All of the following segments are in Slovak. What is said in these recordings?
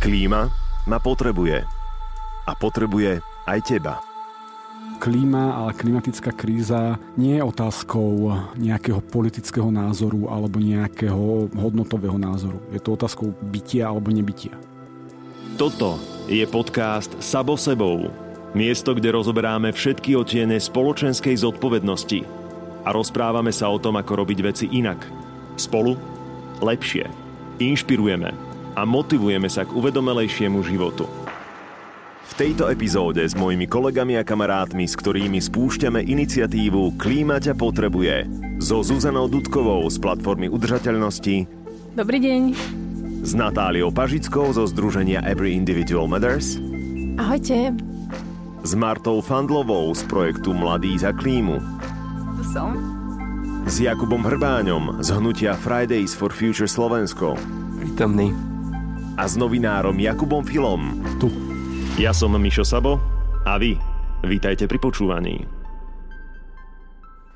Klíma ma potrebuje. A potrebuje aj teba. Klíma a klimatická kríza nie je otázkou nejakého politického názoru alebo nejakého hodnotového názoru. Je to otázkou bytia alebo nebytia. Toto je podcast Sabo sebou. Miesto, kde rozoberáme všetky otiene spoločenskej zodpovednosti a rozprávame sa o tom, ako robiť veci inak. Spolu lepšie. Inšpirujeme a motivujeme sa k uvedomelejšiemu životu. V tejto epizóde s mojimi kolegami a kamarátmi, s ktorými spúšťame iniciatívu Klíma ťa potrebuje, so Zuzanou Dudkovou z platformy udržateľnosti. Dobrý deň. S Natáliou Pažickou zo združenia Every Individual Matters. Ahojte. S Martou Fandlovou z projektu Mladí za klímu. Tu som. S Jakubom Hrbáňom z hnutia Fridays for Future Slovensko. Prítomný a s novinárom Jakubom Filom. Tu. Ja som Mišo Sabo a vy. Vítajte pri počúvaní.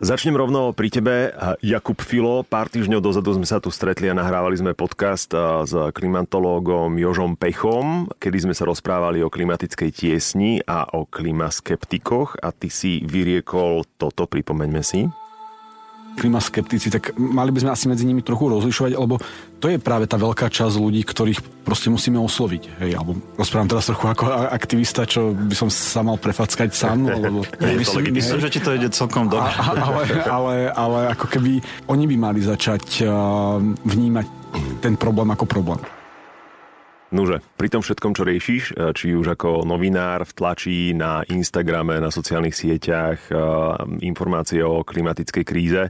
Začnem rovno pri tebe. Jakub Filo, pár týždňov dozadu sme sa tu stretli a nahrávali sme podcast s klimatológom Jožom Pechom, kedy sme sa rozprávali o klimatickej tiesni a o klimaskeptikoch a ty si vyriekol toto, pripomeňme si klimaskeptici, tak mali by sme asi medzi nimi trochu rozlišovať, lebo to je práve tá veľká časť ľudí, ktorých proste musíme osloviť. Hej, alebo rozprávam teraz trochu ako aktivista, čo by som sa mal prefackať sám. Lebo, je myslím, to myslím, že ti to ide celkom dobre. Ale, ale, ale ako keby oni by mali začať vnímať ten problém ako problém. Nože, pri tom všetkom, čo riešiš, e, či už ako novinár v tlači, na Instagrame, na sociálnych sieťach, e, informácie o klimatickej kríze,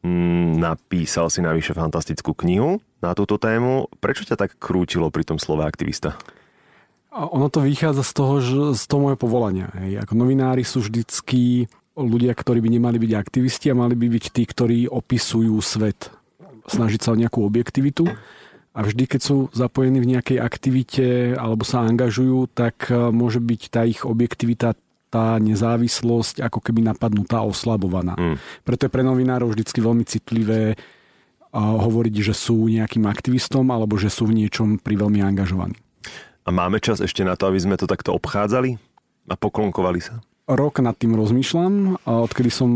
mm, napísal si navyše fantastickú knihu na túto tému. Prečo ťa tak krútilo pri tom slove aktivista? Ono to vychádza z toho, že z toho moje povolania. Hej. Ako novinári sú vždycky ľudia, ktorí by nemali byť aktivisti a mali by byť tí, ktorí opisujú svet. Snažiť sa o nejakú objektivitu a vždy, keď sú zapojení v nejakej aktivite alebo sa angažujú, tak e, môže byť tá ich objektivita tá nezávislosť ako keby napadnutá, oslabovaná. Mm. Preto je pre novinárov vždycky veľmi citlivé hovoriť, že sú nejakým aktivistom alebo že sú v niečom pri veľmi angažovaní. A máme čas ešte na to, aby sme to takto obchádzali a poklonkovali sa? Rok nad tým rozmýšľam, odkedy som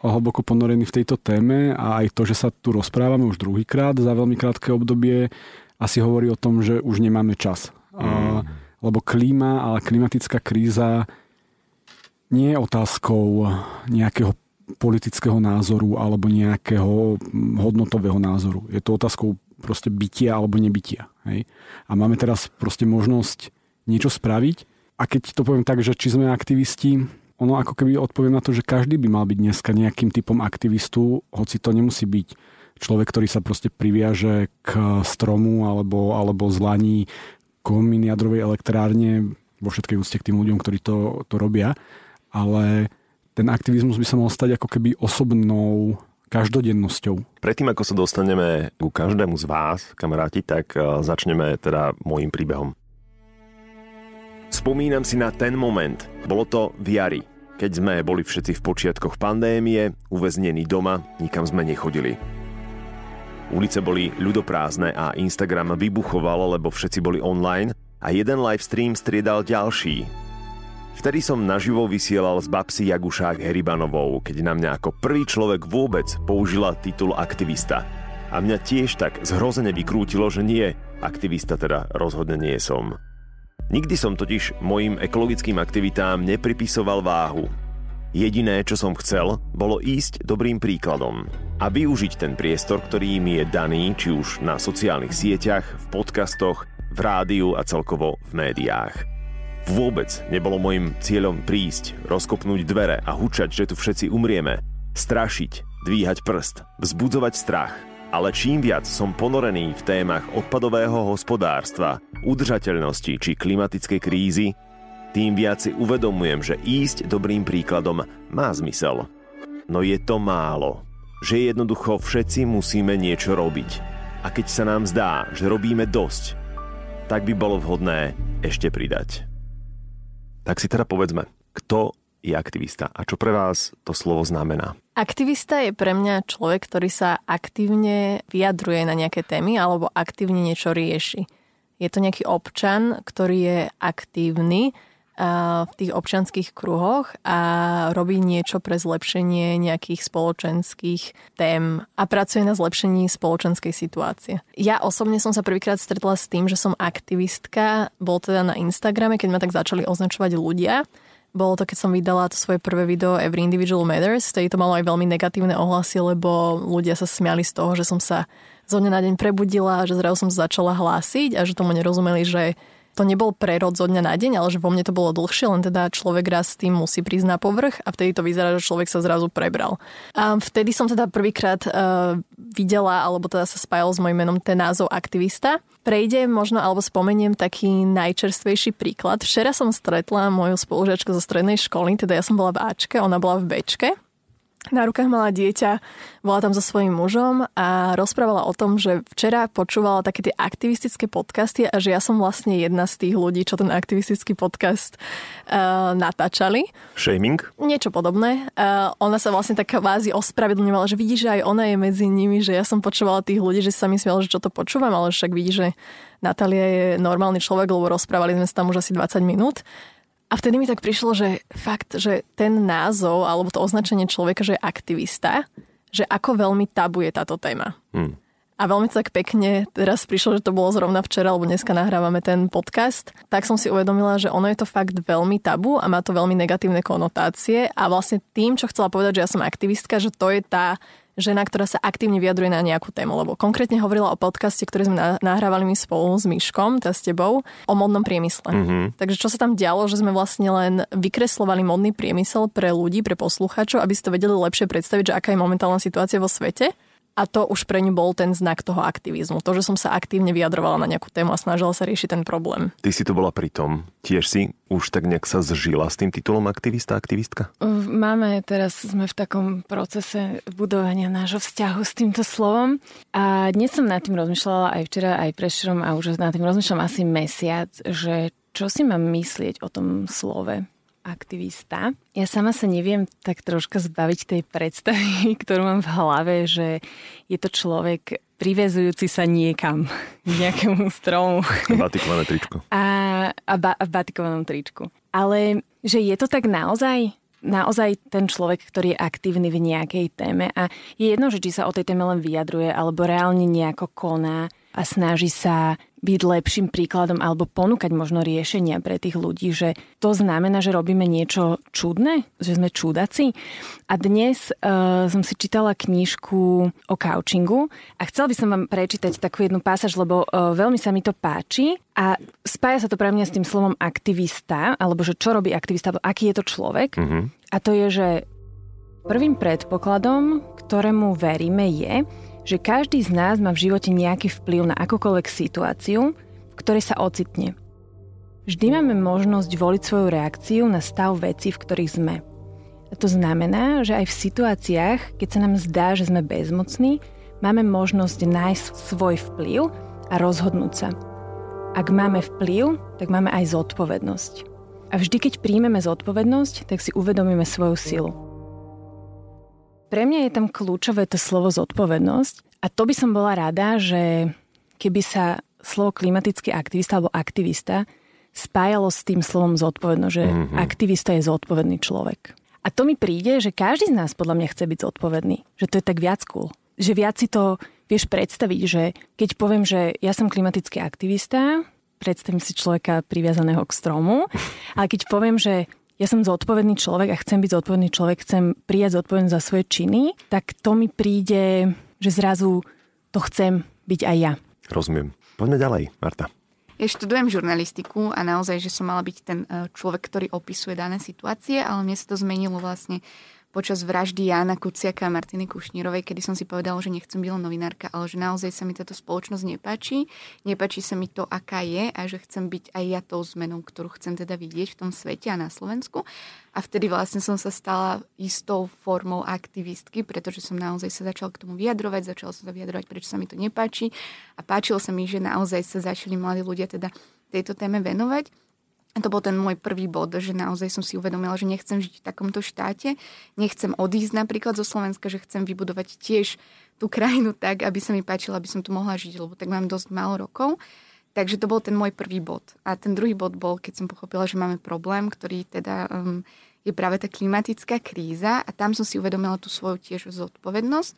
hlboko ponorený v tejto téme a aj to, že sa tu rozprávame už druhýkrát za veľmi krátke obdobie, asi hovorí o tom, že už nemáme čas. Mm. Lebo klíma a klimatická kríza nie je otázkou nejakého politického názoru alebo nejakého hodnotového názoru. Je to otázkou proste bytia alebo nebytia. Hej? A máme teraz proste možnosť niečo spraviť a keď to poviem tak, že či sme aktivisti, ono ako keby odpoviem na to, že každý by mal byť dneska nejakým typom aktivistu, hoci to nemusí byť človek, ktorý sa proste priviaže k stromu alebo, alebo zlaní komín jadrovej elektrárne vo všetkej úcte k tým ľuďom, ktorí to, to robia. Ale ten aktivizmus by sa mal stať ako keby osobnou každodennosťou. Predtým, ako sa dostaneme ku každému z vás, kamaráti, tak eh, začneme teda môjim príbehom. Spomínam si na ten moment. Bolo to v jari, keď sme boli všetci v počiatkoch pandémie, uväznení doma, nikam sme nechodili. Ulice boli ľudoprázdne a Instagram vybuchoval, lebo všetci boli online a jeden live striedal ďalší. Vtedy som naživo vysielal z babsy Jagušák Heribanovou, keď na mňa ako prvý človek vôbec použila titul aktivista. A mňa tiež tak zhrozene vykrútilo, že nie, aktivista teda rozhodne nie som. Nikdy som totiž mojim ekologickým aktivitám nepripisoval váhu. Jediné, čo som chcel, bolo ísť dobrým príkladom a využiť ten priestor, ktorý mi je daný, či už na sociálnych sieťach, v podcastoch, v rádiu a celkovo v médiách. Vôbec nebolo môjim cieľom prísť, rozkopnúť dvere a hučať, že tu všetci umrieme, strašiť, dvíhať prst, vzbudzovať strach – ale čím viac som ponorený v témach odpadového hospodárstva, udržateľnosti či klimatickej krízy, tým viac si uvedomujem, že ísť dobrým príkladom má zmysel. No je to málo. Že jednoducho všetci musíme niečo robiť. A keď sa nám zdá, že robíme dosť, tak by bolo vhodné ešte pridať. Tak si teda povedzme, kto je aktivista a čo pre vás to slovo znamená? Aktivista je pre mňa človek, ktorý sa aktívne vyjadruje na nejaké témy alebo aktívne niečo rieši. je to nejaký občan, ktorý je aktívny v tých občanských kruhoch a robí niečo pre zlepšenie nejakých spoločenských tém a pracuje na zlepšení spoločenskej situácie. Ja osobne som sa prvýkrát stretla s tým, že som aktivistka, bol teda na Instagrame, keď ma tak začali označovať ľudia. Bolo to, keď som vydala to svoje prvé video Every Individual Matters, tedy to malo aj veľmi negatívne ohlasy, lebo ľudia sa smiali z toho, že som sa zo dňa na deň prebudila že zrazu som začala hlásiť a že tomu nerozumeli, že to nebol prerod zo dňa na deň, ale že vo mne to bolo dlhšie, len teda človek raz s tým musí prísť na povrch a vtedy to vyzerá, že človek sa zrazu prebral. A vtedy som teda prvýkrát uh, videla, alebo teda sa spájal s mojim menom ten názov aktivista. Prejdem možno, alebo spomeniem taký najčerstvejší príklad. Včera som stretla moju spolužiačku zo strednej školy, teda ja som bola v Ačke, ona bola v Bčke na rukách mala dieťa, bola tam so svojím mužom a rozprávala o tom, že včera počúvala také tie aktivistické podcasty a že ja som vlastne jedna z tých ľudí, čo ten aktivistický podcast uh, natáčali. Shaming? Niečo podobné. Uh, ona sa vlastne tak kvázi ospravedlňovala, že vidí, že aj ona je medzi nimi, že ja som počúvala tých ľudí, že sa mi smiela, že čo to počúvam, ale však vidí, že Natália je normálny človek, lebo rozprávali sme sa tam už asi 20 minút. A vtedy mi tak prišlo, že fakt, že ten názov alebo to označenie človeka, že je aktivista, že ako veľmi tabu je táto téma. Hmm. A veľmi to tak pekne teraz prišlo, že to bolo zrovna včera, alebo dneska nahrávame ten podcast, tak som si uvedomila, že ono je to fakt veľmi tabu a má to veľmi negatívne konotácie a vlastne tým, čo chcela povedať, že ja som aktivistka, že to je tá žena, ktorá sa aktívne vyjadruje na nejakú tému, lebo konkrétne hovorila o podcaste, ktorý sme nahrávali my spolu s Myškom, teda s tebou, o modnom priemysle. Mm-hmm. Takže čo sa tam dialo, že sme vlastne len vykreslovali modný priemysel pre ľudí, pre poslucháčov, aby si to vedeli lepšie predstaviť, že aká je momentálna situácia vo svete. A to už pre ňu bol ten znak toho aktivizmu. To, že som sa aktívne vyjadrovala na nejakú tému a snažila sa riešiť ten problém. Ty si to bola pri tom. Tiež si už tak nejak sa zžila s tým titulom aktivista, aktivistka? Máme, teraz sme v takom procese budovania nášho vzťahu s týmto slovom. A dnes som nad tým rozmýšľala aj včera, aj prešerom a už nad tým rozmýšľam asi mesiac, že čo si mám myslieť o tom slove aktivista. Ja sama sa neviem tak troška zbaviť tej predstavy, ktorú mám v hlave, že je to človek privezujúci sa niekam, k nejakému stromu. Batikované tričko. A, a, ba, a v batikovanom tričku. Ale že je to tak naozaj? naozaj ten človek, ktorý je aktívny v nejakej téme a je jedno, že či sa o tej téme len vyjadruje alebo reálne nejako koná a snaží sa byť lepším príkladom alebo ponúkať možno riešenia pre tých ľudí, že to znamená, že robíme niečo čudné, že sme čudaci. A dnes uh, som si čítala knižku o couchingu a chcela by som vám prečítať takú jednu pásaž, lebo uh, veľmi sa mi to páči a spája sa to pre mňa s tým slovom aktivista, alebo že čo robí aktivista, alebo aký je to človek. Mm-hmm. A to je, že prvým predpokladom, ktorému veríme je, že každý z nás má v živote nejaký vplyv na akúkoľvek situáciu, v ktorej sa ocitne. Vždy máme možnosť voliť svoju reakciu na stav veci, v ktorých sme. A to znamená, že aj v situáciách, keď sa nám zdá, že sme bezmocní, máme možnosť nájsť svoj vplyv a rozhodnúť sa. Ak máme vplyv, tak máme aj zodpovednosť. A vždy, keď príjmeme zodpovednosť, tak si uvedomíme svoju silu. Pre mňa je tam kľúčové to slovo zodpovednosť a to by som bola rada, že keby sa slovo klimatický aktivista alebo aktivista spájalo s tým slovom zodpovednosť, že mm-hmm. aktivista je zodpovedný človek. A to mi príde, že každý z nás podľa mňa chce byť zodpovedný. Že to je tak viac cool. Že viac si to vieš predstaviť, že keď poviem, že ja som klimatický aktivista, predstavím si človeka priviazaného k stromu, ale keď poviem, že ja som zodpovedný človek a chcem byť zodpovedný človek, chcem prijať zodpovednosť za svoje činy, tak to mi príde, že zrazu to chcem byť aj ja. Rozumiem. Poďme ďalej, Marta. Ja študujem žurnalistiku a naozaj, že som mala byť ten e, človek, ktorý opisuje dané situácie, ale mne sa to zmenilo vlastne počas vraždy Jana Kuciaka a Martiny Kušnírovej, kedy som si povedala, že nechcem byť novinárka, ale že naozaj sa mi táto spoločnosť nepáči. Nepáči sa mi to, aká je a že chcem byť aj ja tou zmenou, ktorú chcem teda vidieť v tom svete a na Slovensku. A vtedy vlastne som sa stala istou formou aktivistky, pretože som naozaj sa začala k tomu vyjadrovať, začala som sa vyjadrovať, prečo sa mi to nepáči. A páčilo sa mi, že naozaj sa začali mladí ľudia teda tejto téme venovať. A to bol ten môj prvý bod, že naozaj som si uvedomila, že nechcem žiť v takomto štáte, nechcem odísť napríklad zo Slovenska, že chcem vybudovať tiež tú krajinu tak, aby sa mi páčilo, aby som tu mohla žiť, lebo tak mám dosť málo rokov. Takže to bol ten môj prvý bod. A ten druhý bod bol, keď som pochopila, že máme problém, ktorý teda um, je práve tá klimatická kríza a tam som si uvedomila tú svoju tiež zodpovednosť,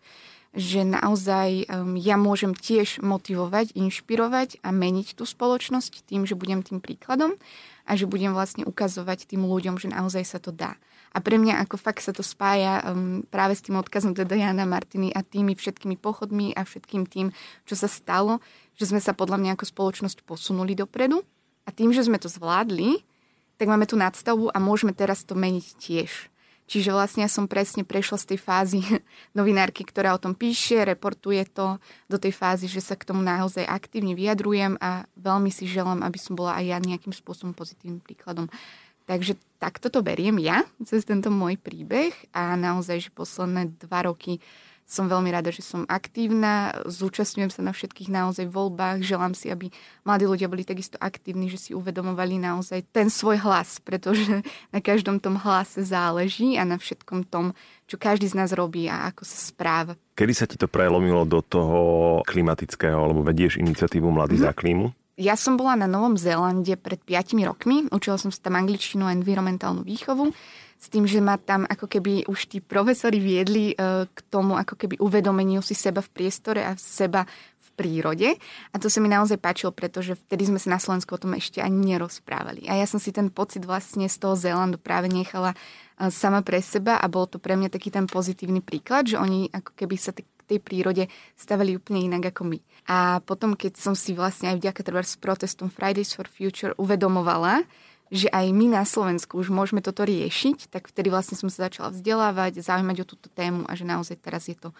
že naozaj um, ja môžem tiež motivovať, inšpirovať a meniť tú spoločnosť tým, že budem tým príkladom a že budem vlastne ukazovať tým ľuďom, že naozaj sa to dá. A pre mňa ako fakt sa to spája um, práve s tým odkazom teda Jana Martiny a tými všetkými pochodmi a všetkým tým, čo sa stalo, že sme sa podľa mňa ako spoločnosť posunuli dopredu. A tým, že sme to zvládli, tak máme tú nadstavu a môžeme teraz to meniť tiež. Čiže vlastne ja som presne prešla z tej fázy novinárky, ktorá o tom píše, reportuje to, do tej fázy, že sa k tomu naozaj aktívne vyjadrujem a veľmi si želám, aby som bola aj ja nejakým spôsobom pozitívnym príkladom. Takže takto to beriem ja cez tento môj príbeh a naozaj, že posledné dva roky som veľmi rada, že som aktívna, zúčastňujem sa na všetkých naozaj voľbách, želám si, aby mladí ľudia boli takisto aktívni, že si uvedomovali naozaj ten svoj hlas, pretože na každom tom hlase záleží a na všetkom tom, čo každý z nás robí a ako sa správa. Kedy sa ti to prelomilo do toho klimatického, alebo vedieš iniciatívu Mladí mm. za klímu? Ja som bola na Novom Zélande pred 5 rokmi, učila som sa tam angličtinu a environmentálnu výchovu, s tým, že ma tam ako keby už tí profesori viedli e, k tomu ako keby uvedomeniu si seba v priestore a seba v prírode. A to sa mi naozaj páčilo, pretože vtedy sme sa na Slovensku o tom ešte ani nerozprávali. A ja som si ten pocit vlastne z toho Zélandu práve nechala e, sama pre seba a bol to pre mňa taký ten pozitívny príklad, že oni ako keby sa t- tej prírode stavali úplne inak ako my. A potom, keď som si vlastne aj vďaka treba s protestom Fridays for Future uvedomovala, že aj my na Slovensku už môžeme toto riešiť, tak vtedy vlastne som sa začala vzdelávať, zaujímať o túto tému a že naozaj teraz je to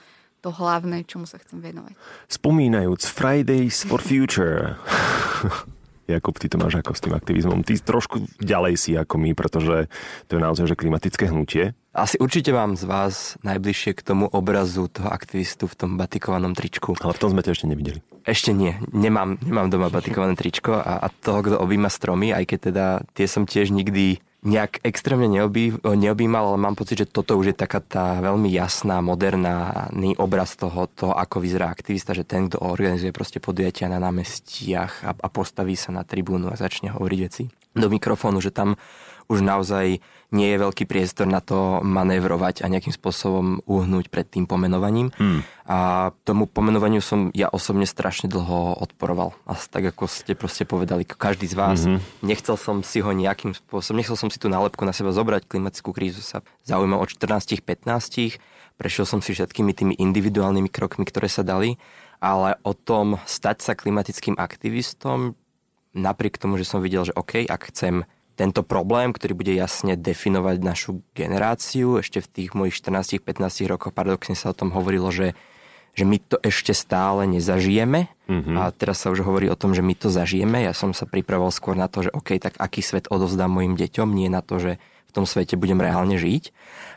to hlavné, čomu sa chcem venovať. Spomínajúc Fridays for Future, Jakub, ty to máš ako s tým aktivizmom. Ty trošku ďalej si ako my, pretože to je naozaj že klimatické hnutie. Asi určite mám z vás najbližšie k tomu obrazu toho aktivistu v tom batikovanom tričku. Ale v tom sme ťa ešte nevideli. Ešte nie. Nemám, nemám doma batikované tričko a, a toho, kto objíma stromy, aj keď teda tie som tiež nikdy nejak extrémne neobí, neobímal, ale mám pocit, že toto už je taká tá veľmi jasná, moderný obraz toho, toho, ako vyzerá aktivista, že ten, kto organizuje proste podujatia na námestiach a, a postaví sa na tribúnu a začne hovoriť veci do mikrofónu, že tam už naozaj nie je veľký priestor na to manévrovať a nejakým spôsobom uhnúť pred tým pomenovaním. Hmm. A tomu pomenovaniu som ja osobne strašne dlho odporoval. A tak ako ste proste povedali, každý z vás, mm-hmm. nechcel som si ho nejakým spôsobom, nechcel som si tú nálepku na seba zobrať, klimatickú krízu sa zaujímal od 14-15, prešiel som si všetkými tými individuálnymi krokmi, ktoré sa dali, ale o tom stať sa klimatickým aktivistom, napriek tomu, že som videl, že OK, ak chcem tento problém, ktorý bude jasne definovať našu generáciu. Ešte v tých mojich 14-15 rokoch paradoxne sa o tom hovorilo, že, že my to ešte stále nezažijeme. Mm-hmm. A teraz sa už hovorí o tom, že my to zažijeme. Ja som sa pripravoval skôr na to, že OK, tak aký svet odovzdám mojim deťom, nie na to, že v tom svete budem reálne žiť.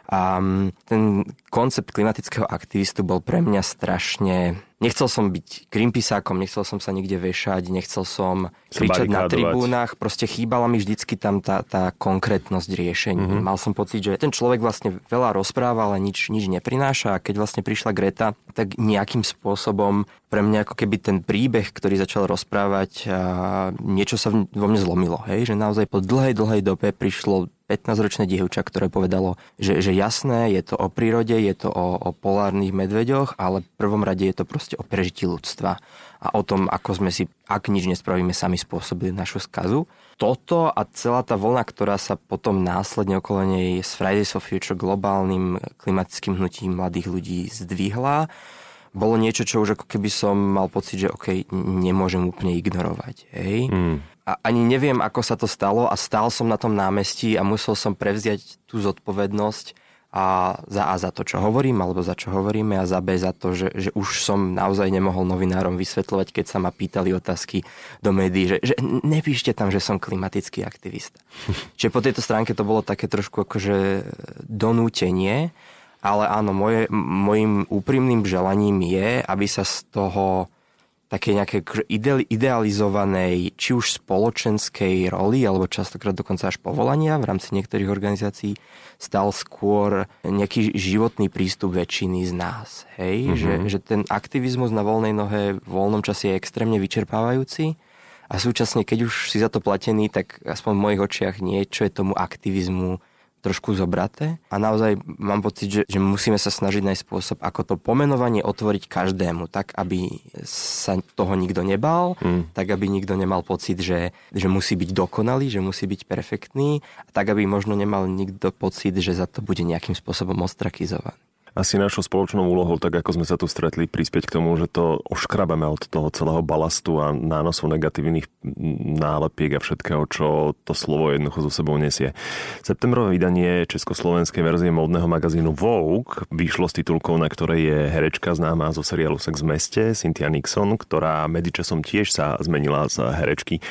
A mm, ten koncept klimatického aktivistu bol pre mňa strašne... Nechcel som byť Greenpeaceákom, nechcel som sa nikde vešať, nechcel som kričať na tribúnach, proste chýbala mi vždycky tam tá, tá konkrétnosť riešení. Mm-hmm. Mal som pocit, že ten človek vlastne veľa rozpráva, ale nič, nič neprináša a keď vlastne prišla Greta, tak nejakým spôsobom pre mňa ako keby ten príbeh, ktorý začal rozprávať, niečo sa vo mne zlomilo. Hej? Že naozaj po dlhej, dlhej dobe prišlo 15-ročné dievča, ktoré povedalo, že, že jasné, je to o prírode, je to o, o polárnych medveďoch, ale v prvom rade je to proste o prežití ľudstva a o tom, ako sme si, ak nič nespravíme, sami spôsobili našu skazu. Toto a celá tá vlna, ktorá sa potom následne okolo nej s Fridays for Future globálnym klimatickým hnutím mladých ľudí zdvihla, bolo niečo, čo už ako keby som mal pocit, že OK, nemôžem úplne ignorovať. Hej? Mm a ani neviem, ako sa to stalo a stál som na tom námestí a musel som prevziať tú zodpovednosť a za A za to, čo hovorím, alebo za čo hovoríme a za B za to, že, že už som naozaj nemohol novinárom vysvetľovať, keď sa ma pýtali otázky do médií, že, že nepíšte tam, že som klimatický aktivista. Čiže po tejto stránke to bolo také trošku akože donútenie, ale áno, moje, mojim úprimným želaním je, aby sa z toho také nejaké idealizovanej, či už spoločenskej roli, alebo častokrát dokonca až povolania v rámci niektorých organizácií, stal skôr nejaký životný prístup väčšiny z nás. Hej? Mm-hmm. Že, že ten aktivizmus na voľnej nohe v voľnom čase je extrémne vyčerpávajúci a súčasne, keď už si za to platený, tak aspoň v mojich očiach niečo je tomu aktivizmu trošku zobraté a naozaj mám pocit, že, že musíme sa snažiť nájsť spôsob, ako to pomenovanie otvoriť každému, tak aby sa toho nikto nebal, mm. tak aby nikto nemal pocit, že, že musí byť dokonalý, že musí byť perfektný, tak aby možno nemal nikto pocit, že za to bude nejakým spôsobom ostrakizovaný asi našou spoločnou úlohou, tak ako sme sa tu stretli, prispieť k tomu, že to oškrabeme od toho celého balastu a nánosov negatívnych nálepiek a všetkého, čo to slovo jednoducho zo sebou nesie. Septembrové vydanie československej verzie módneho magazínu Vogue vyšlo s titulkou, na ktorej je herečka známa zo seriálu Sex v meste, Cynthia Nixon, ktorá medzičasom tiež sa zmenila z herečky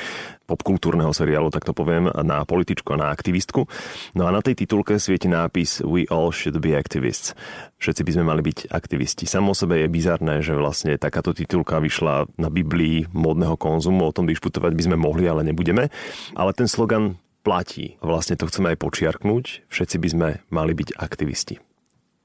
popkultúrneho seriálu, tak to poviem, na političku a na aktivistku. No a na tej titulke svieti nápis We all should be activists. Všetci by sme mali byť aktivisti. Samo sebe je bizarné, že vlastne takáto titulka vyšla na Biblii módneho konzumu, o tom diskutovať by sme mohli, ale nebudeme. Ale ten slogan platí. Vlastne to chceme aj počiarknúť. Všetci by sme mali byť aktivisti.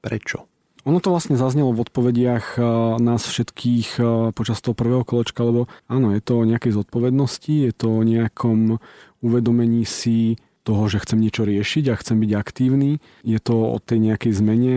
Prečo? Ono to vlastne zaznelo v odpovediach eh, nás všetkých eh, počas toho prvého kolečka, lebo áno, je to o nejakej zodpovednosti, je to o nejakom uvedomení si toho, že chcem niečo riešiť a chcem byť aktívny. Je to o tej nejakej zmene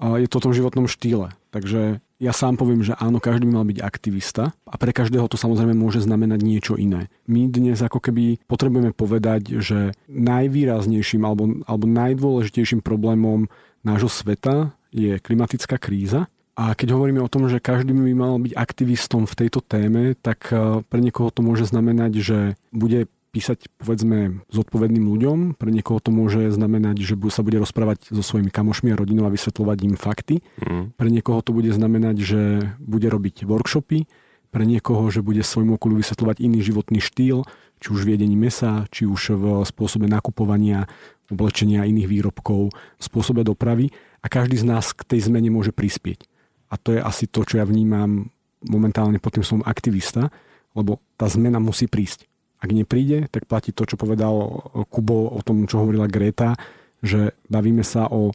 a je to o tom životnom štýle. Takže ja sám poviem, že áno, každý by mal byť aktivista a pre každého to samozrejme môže znamenať niečo iné. My dnes ako keby potrebujeme povedať, že najvýraznejším alebo, alebo najdôležitejším problémom nášho sveta je klimatická kríza. A keď hovoríme o tom, že každý by mal byť aktivistom v tejto téme, tak e, pre niekoho to môže znamenať, že bude písať povedzme zodpovedným ľuďom, pre niekoho to môže znamenať, že sa bude rozprávať so svojimi kamošmi a rodinou a vysvetľovať im fakty. Mm. Pre niekoho to bude znamenať, že bude robiť workshopy, pre niekoho, že bude svojmu okolu vysvetľovať iný životný štýl, či už v jedení mesa, či už v spôsobe nakupovania, oblečenia iných výrobkov, spôsobe dopravy a každý z nás k tej zmene môže prispieť. A to je asi to, čo ja vnímam momentálne pod tým som aktivista, lebo tá zmena musí prísť. Ak nepríde, tak platí to, čo povedal Kubo o tom, čo hovorila Greta, že bavíme sa o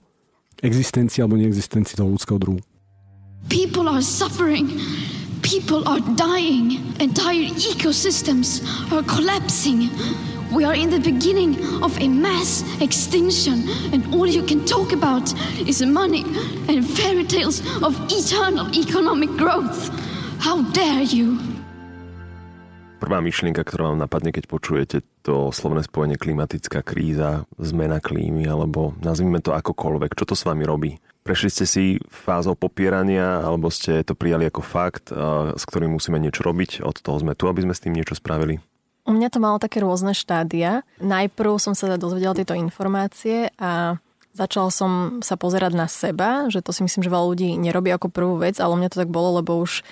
existencii alebo neexistencii toho ľudského druhu. People are suffering. People are dying. Entire ecosystems are collapsing. We are in the beginning of a mass extinction, and all you can talk about is money and fairy tales of eternal economic growth. How dare you? Prvá myšlienka, ktorá vám napadne, keď počujete to slovné spojenie klimatická kríza, zmena klímy, alebo nazvime to akokoľvek, čo to s vami robí? Prešli ste si fázou popierania, alebo ste to prijali ako fakt, s ktorým musíme niečo robiť, od toho sme tu, aby sme s tým niečo spravili? U mňa to malo také rôzne štádia. Najprv som sa dozvedela tieto informácie a začala som sa pozerať na seba, že to si myslím, že veľa ľudí nerobí ako prvú vec, ale u mňa to tak bolo, lebo už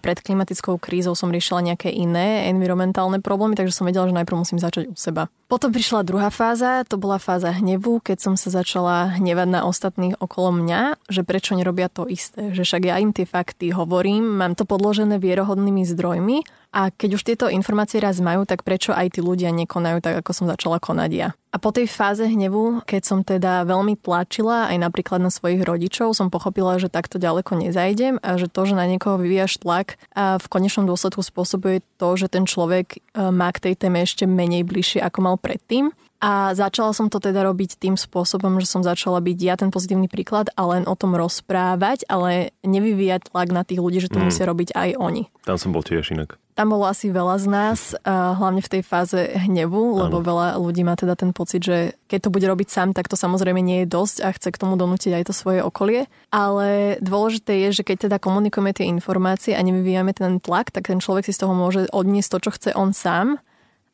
pred klimatickou krízou som riešila nejaké iné environmentálne problémy, takže som vedela, že najprv musím začať u seba. Potom prišla druhá fáza, to bola fáza hnevu, keď som sa začala hnevať na ostatných okolo mňa, že prečo nerobia to isté, že však ja im tie fakty hovorím, mám to podložené vierohodnými zdrojmi a keď už tieto informácie raz majú, tak prečo aj tí ľudia nekonajú tak, ako som začala konať ja. A po tej fáze hnevu, keď som teda veľmi tlačila aj napríklad na svojich rodičov, som pochopila, že takto ďaleko nezajdem a že to, že na niekoho vyvíjaš tlak, a v konečnom dôsledku spôsobuje to, že ten človek e, má k tej téme ešte menej bližšie, ako mal predtým. A začala som to teda robiť tým spôsobom, že som začala byť ja ten pozitívny príklad a len o tom rozprávať, ale nevyvíjať tlak na tých ľudí, že to mm. musia robiť aj oni. Tam som bol tiež inak. Tam bolo asi veľa z nás, hlavne v tej fáze hnevu, lebo ano. veľa ľudí má teda ten pocit, že keď to bude robiť sám, tak to samozrejme nie je dosť a chce k tomu donútiť aj to svoje okolie. Ale dôležité je, že keď teda komunikujeme tie informácie a nevyvíjame ten tlak, tak ten človek si z toho môže odniesť to, čo chce on sám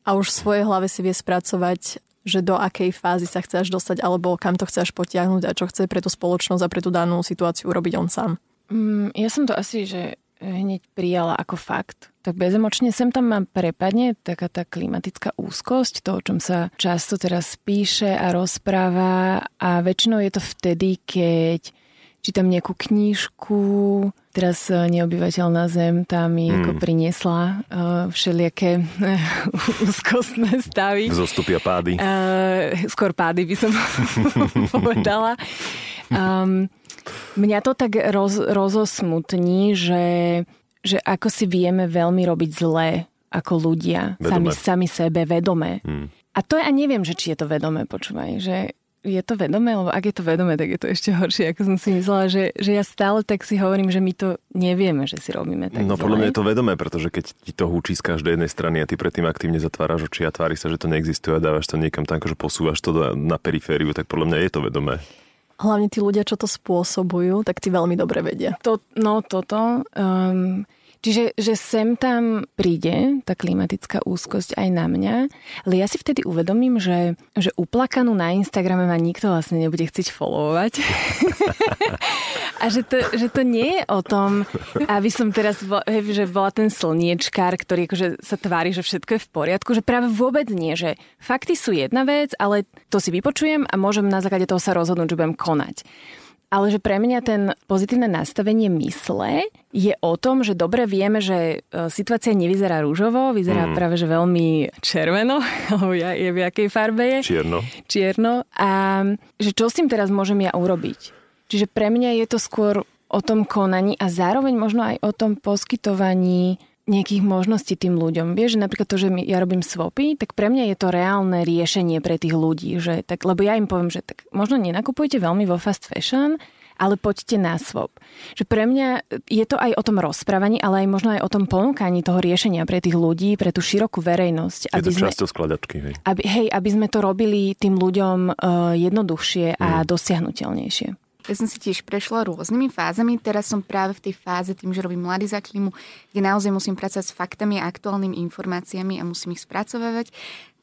a už v svojej hlave si vie spracovať že do akej fázy sa chce až dostať, alebo kam to chce až potiahnuť a čo chce pre tú spoločnosť a pre tú danú situáciu urobiť on sám. Mm, ja som to asi, že hneď prijala ako fakt. Tak bezemočne sem tam ma prepadne taká tá klimatická úzkosť, to, o čom sa často teraz píše a rozpráva a väčšinou je to vtedy, keď čítam nejakú knížku, teraz e, neobyvateľná zem tá mi mm. ako priniesla uh, všelijaké uh, úzkostné stavy. Zostupia pády. Uh, skôr pády by som povedala. Um, mňa to tak roz, rozosmutní, že, že ako si vieme veľmi robiť zlé ako ľudia, sami, sami sebe, vedomé. Hmm. A to ja neviem, že či je to vedomé, počúvaj, že je to vedomé, lebo ak je to vedomé, tak je to ešte horšie, ako som si myslela, že, že ja stále tak si hovorím, že my to nevieme, že si robíme tak No podľa mňa je to vedomé, pretože keď ti to húči z každej jednej strany a ty predtým aktívne zatváraš oči a tvári sa, že to neexistuje a dávaš to niekam tam, že posúvaš to na perifériu, tak podľa mňa je to vedomé. Hlavne tí ľudia, čo to spôsobujú, tak ti veľmi dobre vedia. To, no toto... Um, Čiže že sem tam príde tá klimatická úzkosť aj na mňa, ale ja si vtedy uvedomím, že, že uplakanú na Instagrame ma nikto vlastne nebude chcieť followovať. A že to, že to nie je o tom, aby som teraz, že bola ten slniečkár, ktorý akože sa tvári, že všetko je v poriadku, že práve vôbec nie, že fakty sú jedna vec, ale to si vypočujem a môžem na základe toho sa rozhodnúť, že budem konať. Ale že pre mňa ten pozitívne nastavenie mysle je o tom, že dobre vieme, že e, situácia nevyzerá rúžovo, vyzerá mm. práve že veľmi červeno, alebo je v jakej farbe je. Čierno. Čierno. A že čo s tým teraz môžem ja urobiť? Čiže pre mňa je to skôr o tom konaní a zároveň možno aj o tom poskytovaní nejakých možností tým ľuďom. Vieš, že napríklad to, že ja robím swapy, tak pre mňa je to reálne riešenie pre tých ľudí. Že tak, lebo ja im poviem, že tak možno nenakupujte veľmi vo fast fashion, ale poďte na swap. Že pre mňa je to aj o tom rozprávaní, ale aj možno aj o tom ponúkaní toho riešenia pre tých ľudí, pre tú širokú verejnosť. Je aby to sme, často skladačky, hej. Aby, hej, aby sme to robili tým ľuďom uh, jednoduchšie a mm. dosiahnutelnejšie. Ja som si tiež prešla rôznymi fázami. Teraz som práve v tej fáze, tým, že robím mladý za klímu, kde naozaj musím pracovať s faktami a aktuálnymi informáciami a musím ich spracovávať,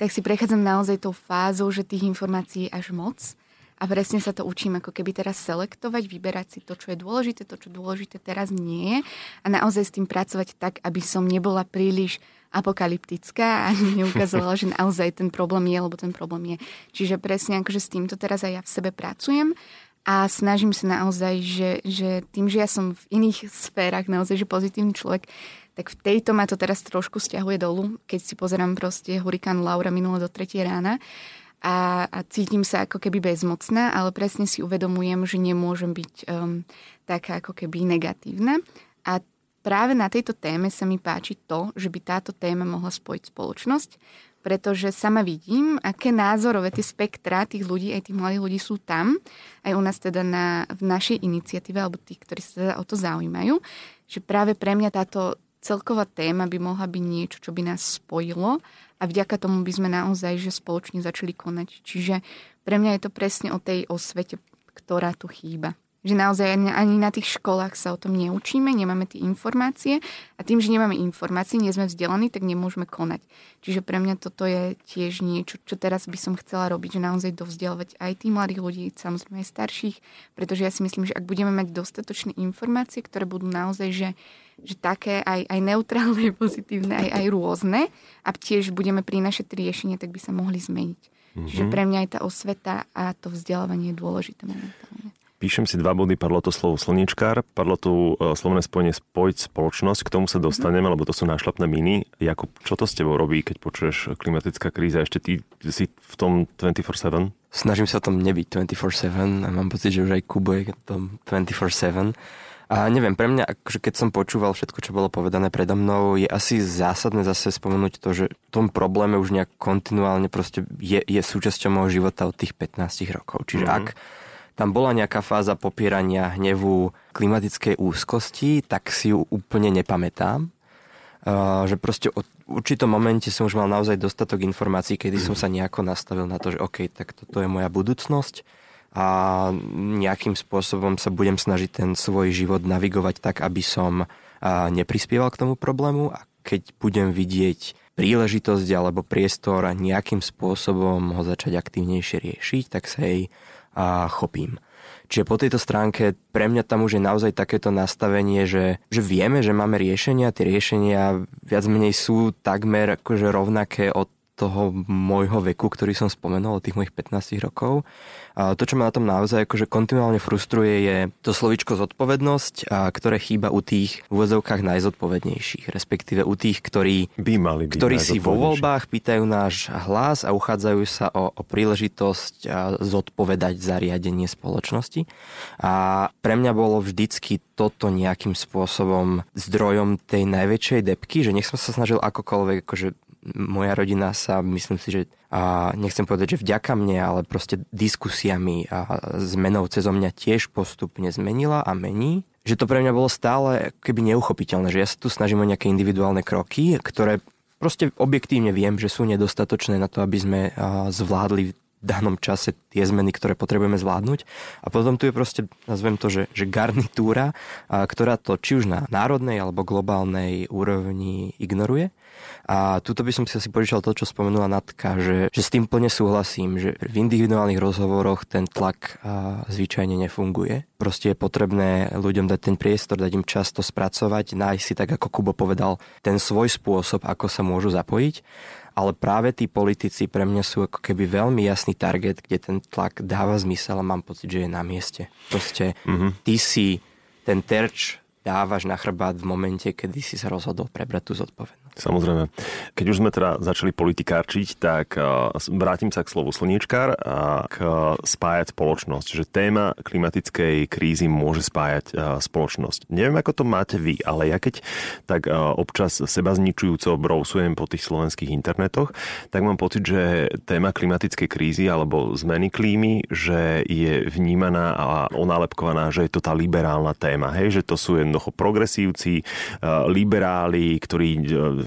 tak si prechádzam naozaj tou fázou, že tých informácií je až moc. A presne sa to učím ako keby teraz selektovať, vyberať si to, čo je dôležité, to, čo dôležité teraz nie je a naozaj s tým pracovať tak, aby som nebola príliš apokalyptická a neukazovala, že naozaj ten problém je, lebo ten problém je. Čiže presne akože s týmto teraz aj ja v sebe pracujem a snažím sa naozaj, že, že tým, že ja som v iných sférach naozaj, že pozitívny človek, tak v tejto ma to teraz trošku stiahuje dolu, keď si pozerám proste hurikán Laura minule do 3 rána a, a cítim sa ako keby bezmocná, ale presne si uvedomujem, že nemôžem byť um, taká ako keby negatívna. A práve na tejto téme sa mi páči to, že by táto téma mohla spojiť spoločnosť, pretože sama vidím, aké názorové tie spektra tých ľudí, aj tých mladých ľudí sú tam, aj u nás teda na, v našej iniciatíve, alebo tí, ktorí sa teda o to zaujímajú, že práve pre mňa táto celková téma by mohla byť niečo, čo by nás spojilo a vďaka tomu by sme naozaj že spoločne začali konať. Čiže pre mňa je to presne o tej osvete, ktorá tu chýba. Že naozaj ani na tých školách sa o tom neučíme, nemáme tie informácie a tým, že nemáme informácie, nie sme vzdelaní, tak nemôžeme konať. Čiže pre mňa toto je tiež niečo, čo teraz by som chcela robiť, že naozaj dovzdelovať aj tých mladých ľudí, samozrejme aj starších, pretože ja si myslím, že ak budeme mať dostatočné informácie, ktoré budú naozaj, že, že také aj, aj neutrálne, pozitívne, aj, aj rôzne a tiež budeme prinášať riešenie, tak by sa mohli zmeniť. Mm-hmm. Čiže pre mňa aj tá osveta a to vzdelávanie je dôležité momentálne. Píšem si dva body, padlo to slovo slničkár, padlo tu e, slovné spojenie spojiť spoločnosť, k tomu sa dostaneme, lebo to sú nášlapné miny. Jakub, čo to s tebou robí, keď počuješ klimatická kríza? Ešte ty si v tom 24-7? Snažím sa o tom nebyť 24-7 a mám pocit, že už aj Kubo je v tom 24-7. A neviem, pre mňa, akože keď som počúval všetko, čo bolo povedané predo mnou, je asi zásadné zase spomenúť to, že v tom probléme už nejak kontinuálne proste je, je súčasťou môjho života od tých 15 rokov. Čiže mm-hmm. ak tam bola nejaká fáza popierania hnevu klimatickej úzkosti, tak si ju úplne nepamätám. Uh, že proste od určitom momente som už mal naozaj dostatok informácií, kedy som sa nejako nastavil na to, že OK, tak toto je moja budúcnosť a nejakým spôsobom sa budem snažiť ten svoj život navigovať tak, aby som neprispieval k tomu problému a keď budem vidieť príležitosť alebo priestor nejakým spôsobom ho začať aktívnejšie riešiť, tak sa jej a chopím. Čiže po tejto stránke pre mňa tam už je naozaj takéto nastavenie, že, že vieme, že máme riešenia, tie riešenia viac menej sú takmer akože rovnaké od toho môjho veku, ktorý som spomenul, od tých mojich 15 rokov. A to, čo ma na tom naozaj akože kontinuálne frustruje, je to slovičko zodpovednosť, a ktoré chýba u tých v úvodzovkách najzodpovednejších, respektíve u tých, ktorí, by mali byť ktorí si vo voľbách pýtajú náš hlas a uchádzajú sa o, o príležitosť zodpovedať za riadenie spoločnosti. A pre mňa bolo vždycky toto nejakým spôsobom zdrojom tej najväčšej depky, že nech som sa snažil akokoľvek akože moja rodina sa, myslím si, že a nechcem povedať, že vďaka mne, ale proste diskusiami a zmenou cez mňa tiež postupne zmenila a mení. Že to pre mňa bolo stále keby neuchopiteľné, že ja sa tu snažím o nejaké individuálne kroky, ktoré proste objektívne viem, že sú nedostatočné na to, aby sme zvládli danom čase tie zmeny, ktoré potrebujeme zvládnuť. A potom tu je proste, nazvem to, že, že garnitúra, ktorá to či už na národnej alebo globálnej úrovni ignoruje a tuto by som si asi požičal to, čo spomenula Natka, že, že s tým plne súhlasím, že v individuálnych rozhovoroch ten tlak a, zvyčajne nefunguje. Proste je potrebné ľuďom dať ten priestor, dať im čas to spracovať, nájsť si, tak ako Kubo povedal, ten svoj spôsob, ako sa môžu zapojiť ale práve tí politici pre mňa sú ako keby veľmi jasný target, kde ten tlak dáva zmysel a mám pocit, že je na mieste. Proste mm-hmm. ty si ten terč dávaš na chrbát v momente, kedy si sa rozhodol prebrať tú zodpovednosť. Samozrejme. Keď už sme teda začali politikárčiť, tak vrátim sa k slovu slniečkár a k spájať spoločnosť. Že téma klimatickej krízy môže spájať spoločnosť. Neviem, ako to máte vy, ale ja keď tak občas seba zničujúco brousujem po tých slovenských internetoch, tak mám pocit, že téma klimatickej krízy alebo zmeny klímy, že je vnímaná a onálepkovaná, že je to tá liberálna téma. Hej, že to sú jednoducho progresívci, liberáli, ktorí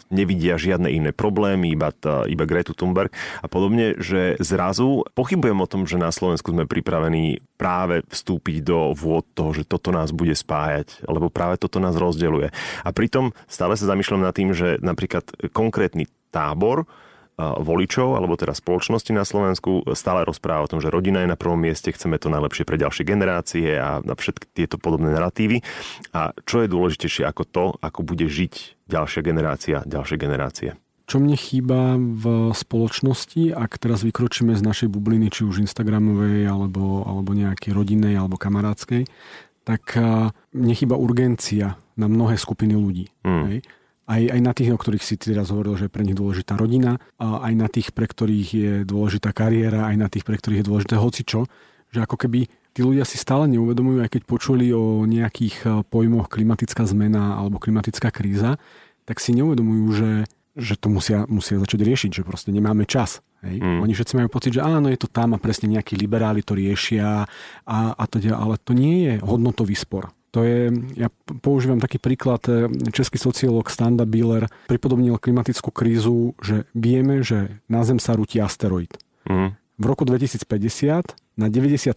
nevidia žiadne iné problémy, iba, tá, iba Gretu Thunberg a podobne, že zrazu pochybujem o tom, že na Slovensku sme pripravení práve vstúpiť do vôd toho, že toto nás bude spájať, lebo práve toto nás rozdeluje. A pritom stále sa zamýšľam nad tým, že napríklad konkrétny tábor, voličov, alebo teda spoločnosti na Slovensku stále rozpráva o tom, že rodina je na prvom mieste, chceme to najlepšie pre ďalšie generácie a na všetky tieto podobné narratívy. A čo je dôležitejšie ako to, ako bude žiť ďalšia generácia, ďalšie generácie. Čo mne chýba v spoločnosti, ak teraz vykročíme z našej bubliny, či už Instagramovej, alebo, alebo nejakej rodinnej, alebo kamarádskej, tak mne chýba urgencia na mnohé skupiny ľudí. Mm. Hej? Aj, aj na tých, o ktorých si teraz hovoril, že je pre nich dôležitá rodina, a aj na tých, pre ktorých je dôležitá kariéra, aj na tých, pre ktorých je dôležité hocičo, že ako keby tí ľudia si stále neuvedomujú, aj keď počuli o nejakých pojmoch klimatická zmena alebo klimatická kríza, tak si neuvedomujú, že, že to musia, musia začať riešiť, že proste nemáme čas. Hej? Mm. Oni všetci majú pocit, že áno, je to tam a presne nejakí liberáli to riešia a, a teda, ale to nie je hodnotový spor. To je, ja používam taký príklad, e, český sociológ Standa Biller pripodobnil klimatickú krízu, že vieme, že na Zem sa rúti asteroid. Mm. V roku 2050 na 97%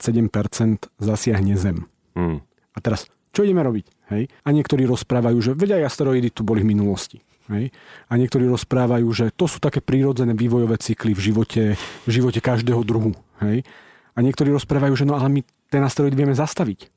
zasiahne Zem. Mm. A teraz, čo ideme robiť? Hej? A niektorí rozprávajú, že aj asteroidy tu boli v minulosti. Hej? A niektorí rozprávajú, že to sú také prírodzené vývojové cykly v živote, v živote každého druhu. Hej? A niektorí rozprávajú, že no ale my ten asteroid vieme zastaviť.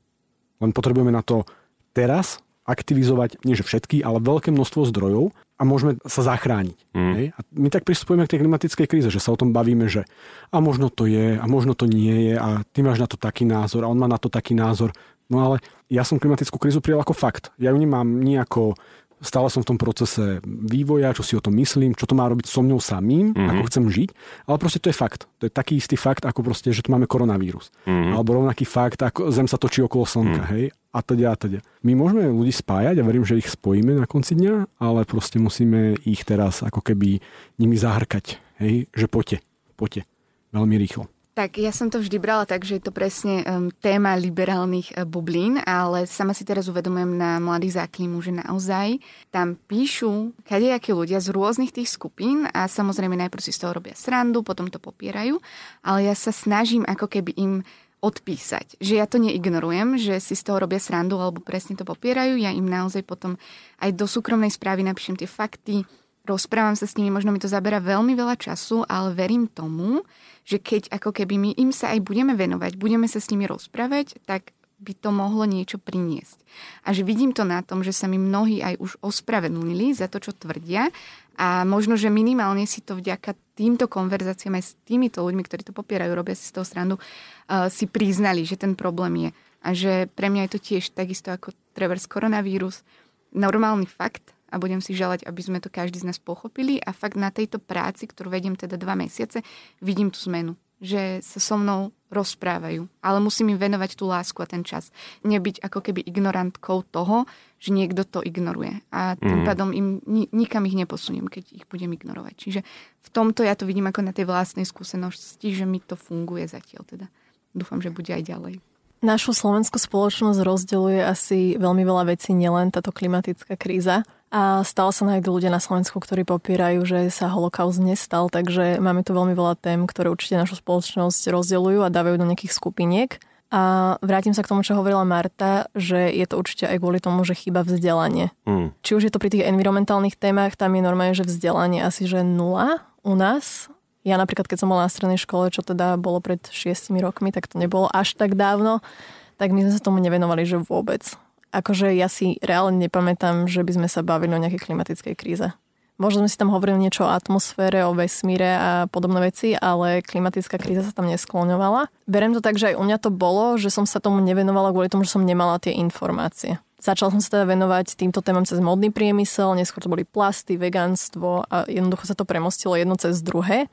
Len potrebujeme na to teraz aktivizovať, nie že všetky, ale veľké množstvo zdrojov a môžeme sa zachrániť. Mm. Hej? A my tak pristupujeme k tej klimatickej kríze, že sa o tom bavíme, že a možno to je, a možno to nie je, a ty máš na to taký názor, a on má na to taký názor. No ale ja som klimatickú krízu prijal ako fakt. Ja ju nemám nejako stále som v tom procese vývoja, čo si o tom myslím, čo to má robiť so mnou samým, mm-hmm. ako chcem žiť, ale proste to je fakt. To je taký istý fakt, ako proste, že tu máme koronavírus. Mm-hmm. Alebo rovnaký fakt, ako Zem sa točí okolo Slnka, mm-hmm. hej? A teda, a teda. My môžeme ľudí spájať a verím, že ich spojíme na konci dňa, ale proste musíme ich teraz ako keby nimi zahrkať, hej? Že poďte, poďte. Veľmi rýchlo. Tak ja som to vždy brala tak, že je to presne um, téma liberálnych uh, bublín, ale sama si teraz uvedomujem na mladých záklímu, že naozaj tam píšu kadejakí ľudia z rôznych tých skupín a samozrejme najprv si z toho robia srandu, potom to popierajú, ale ja sa snažím ako keby im odpísať. Že ja to neignorujem, že si z toho robia srandu alebo presne to popierajú. Ja im naozaj potom aj do súkromnej správy napíšem tie fakty, rozprávam sa s nimi, možno mi to zabera veľmi veľa času, ale verím tomu, že keď ako keby my im sa aj budeme venovať, budeme sa s nimi rozprávať, tak by to mohlo niečo priniesť. A že vidím to na tom, že sa mi mnohí aj už ospravedlnili za to, čo tvrdia a možno, že minimálne si to vďaka týmto konverzáciám aj s týmito ľuďmi, ktorí to popierajú, robia si z toho strandu, uh, si priznali, že ten problém je. A že pre mňa je to tiež takisto ako trebárs koronavírus, normálny fakt a budem si želať, aby sme to každý z nás pochopili a fakt na tejto práci, ktorú vediem teda dva mesiace, vidím tú zmenu že sa so mnou rozprávajú. Ale musím im venovať tú lásku a ten čas. Nebyť ako keby ignorantkou toho, že niekto to ignoruje. A tým mm. pádom im nikam ich neposuniem, keď ich budem ignorovať. Čiže v tomto ja to vidím ako na tej vlastnej skúsenosti, že mi to funguje zatiaľ teda. Dúfam, že bude aj ďalej. Našu slovenskú spoločnosť rozdeľuje asi veľmi veľa vecí, nielen táto klimatická kríza. A stále sa nájdú ľudia na Slovensku, ktorí popierajú, že sa holokaust nestal, takže máme tu veľmi veľa tém, ktoré určite našu spoločnosť rozdeľujú a dávajú do nejakých skupiniek. A vrátim sa k tomu, čo hovorila Marta, že je to určite aj kvôli tomu, že chýba vzdelanie. Mm. Či už je to pri tých environmentálnych témach, tam je normálne, že vzdelanie asi že nula u nás. Ja napríklad, keď som bola na strednej škole, čo teda bolo pred šiestimi rokmi, tak to nebolo až tak dávno, tak my sme sa tomu nevenovali, že vôbec akože ja si reálne nepamätám, že by sme sa bavili o nejakej klimatickej kríze. Možno sme si tam hovorili niečo o atmosfére, o vesmíre a podobné veci, ale klimatická kríza sa tam neskloňovala. Beriem to tak, že aj u mňa to bolo, že som sa tomu nevenovala kvôli tomu, že som nemala tie informácie. Začal som sa teda venovať týmto témam cez modný priemysel, neskôr to boli plasty, vegánstvo a jednoducho sa to premostilo jedno cez druhé.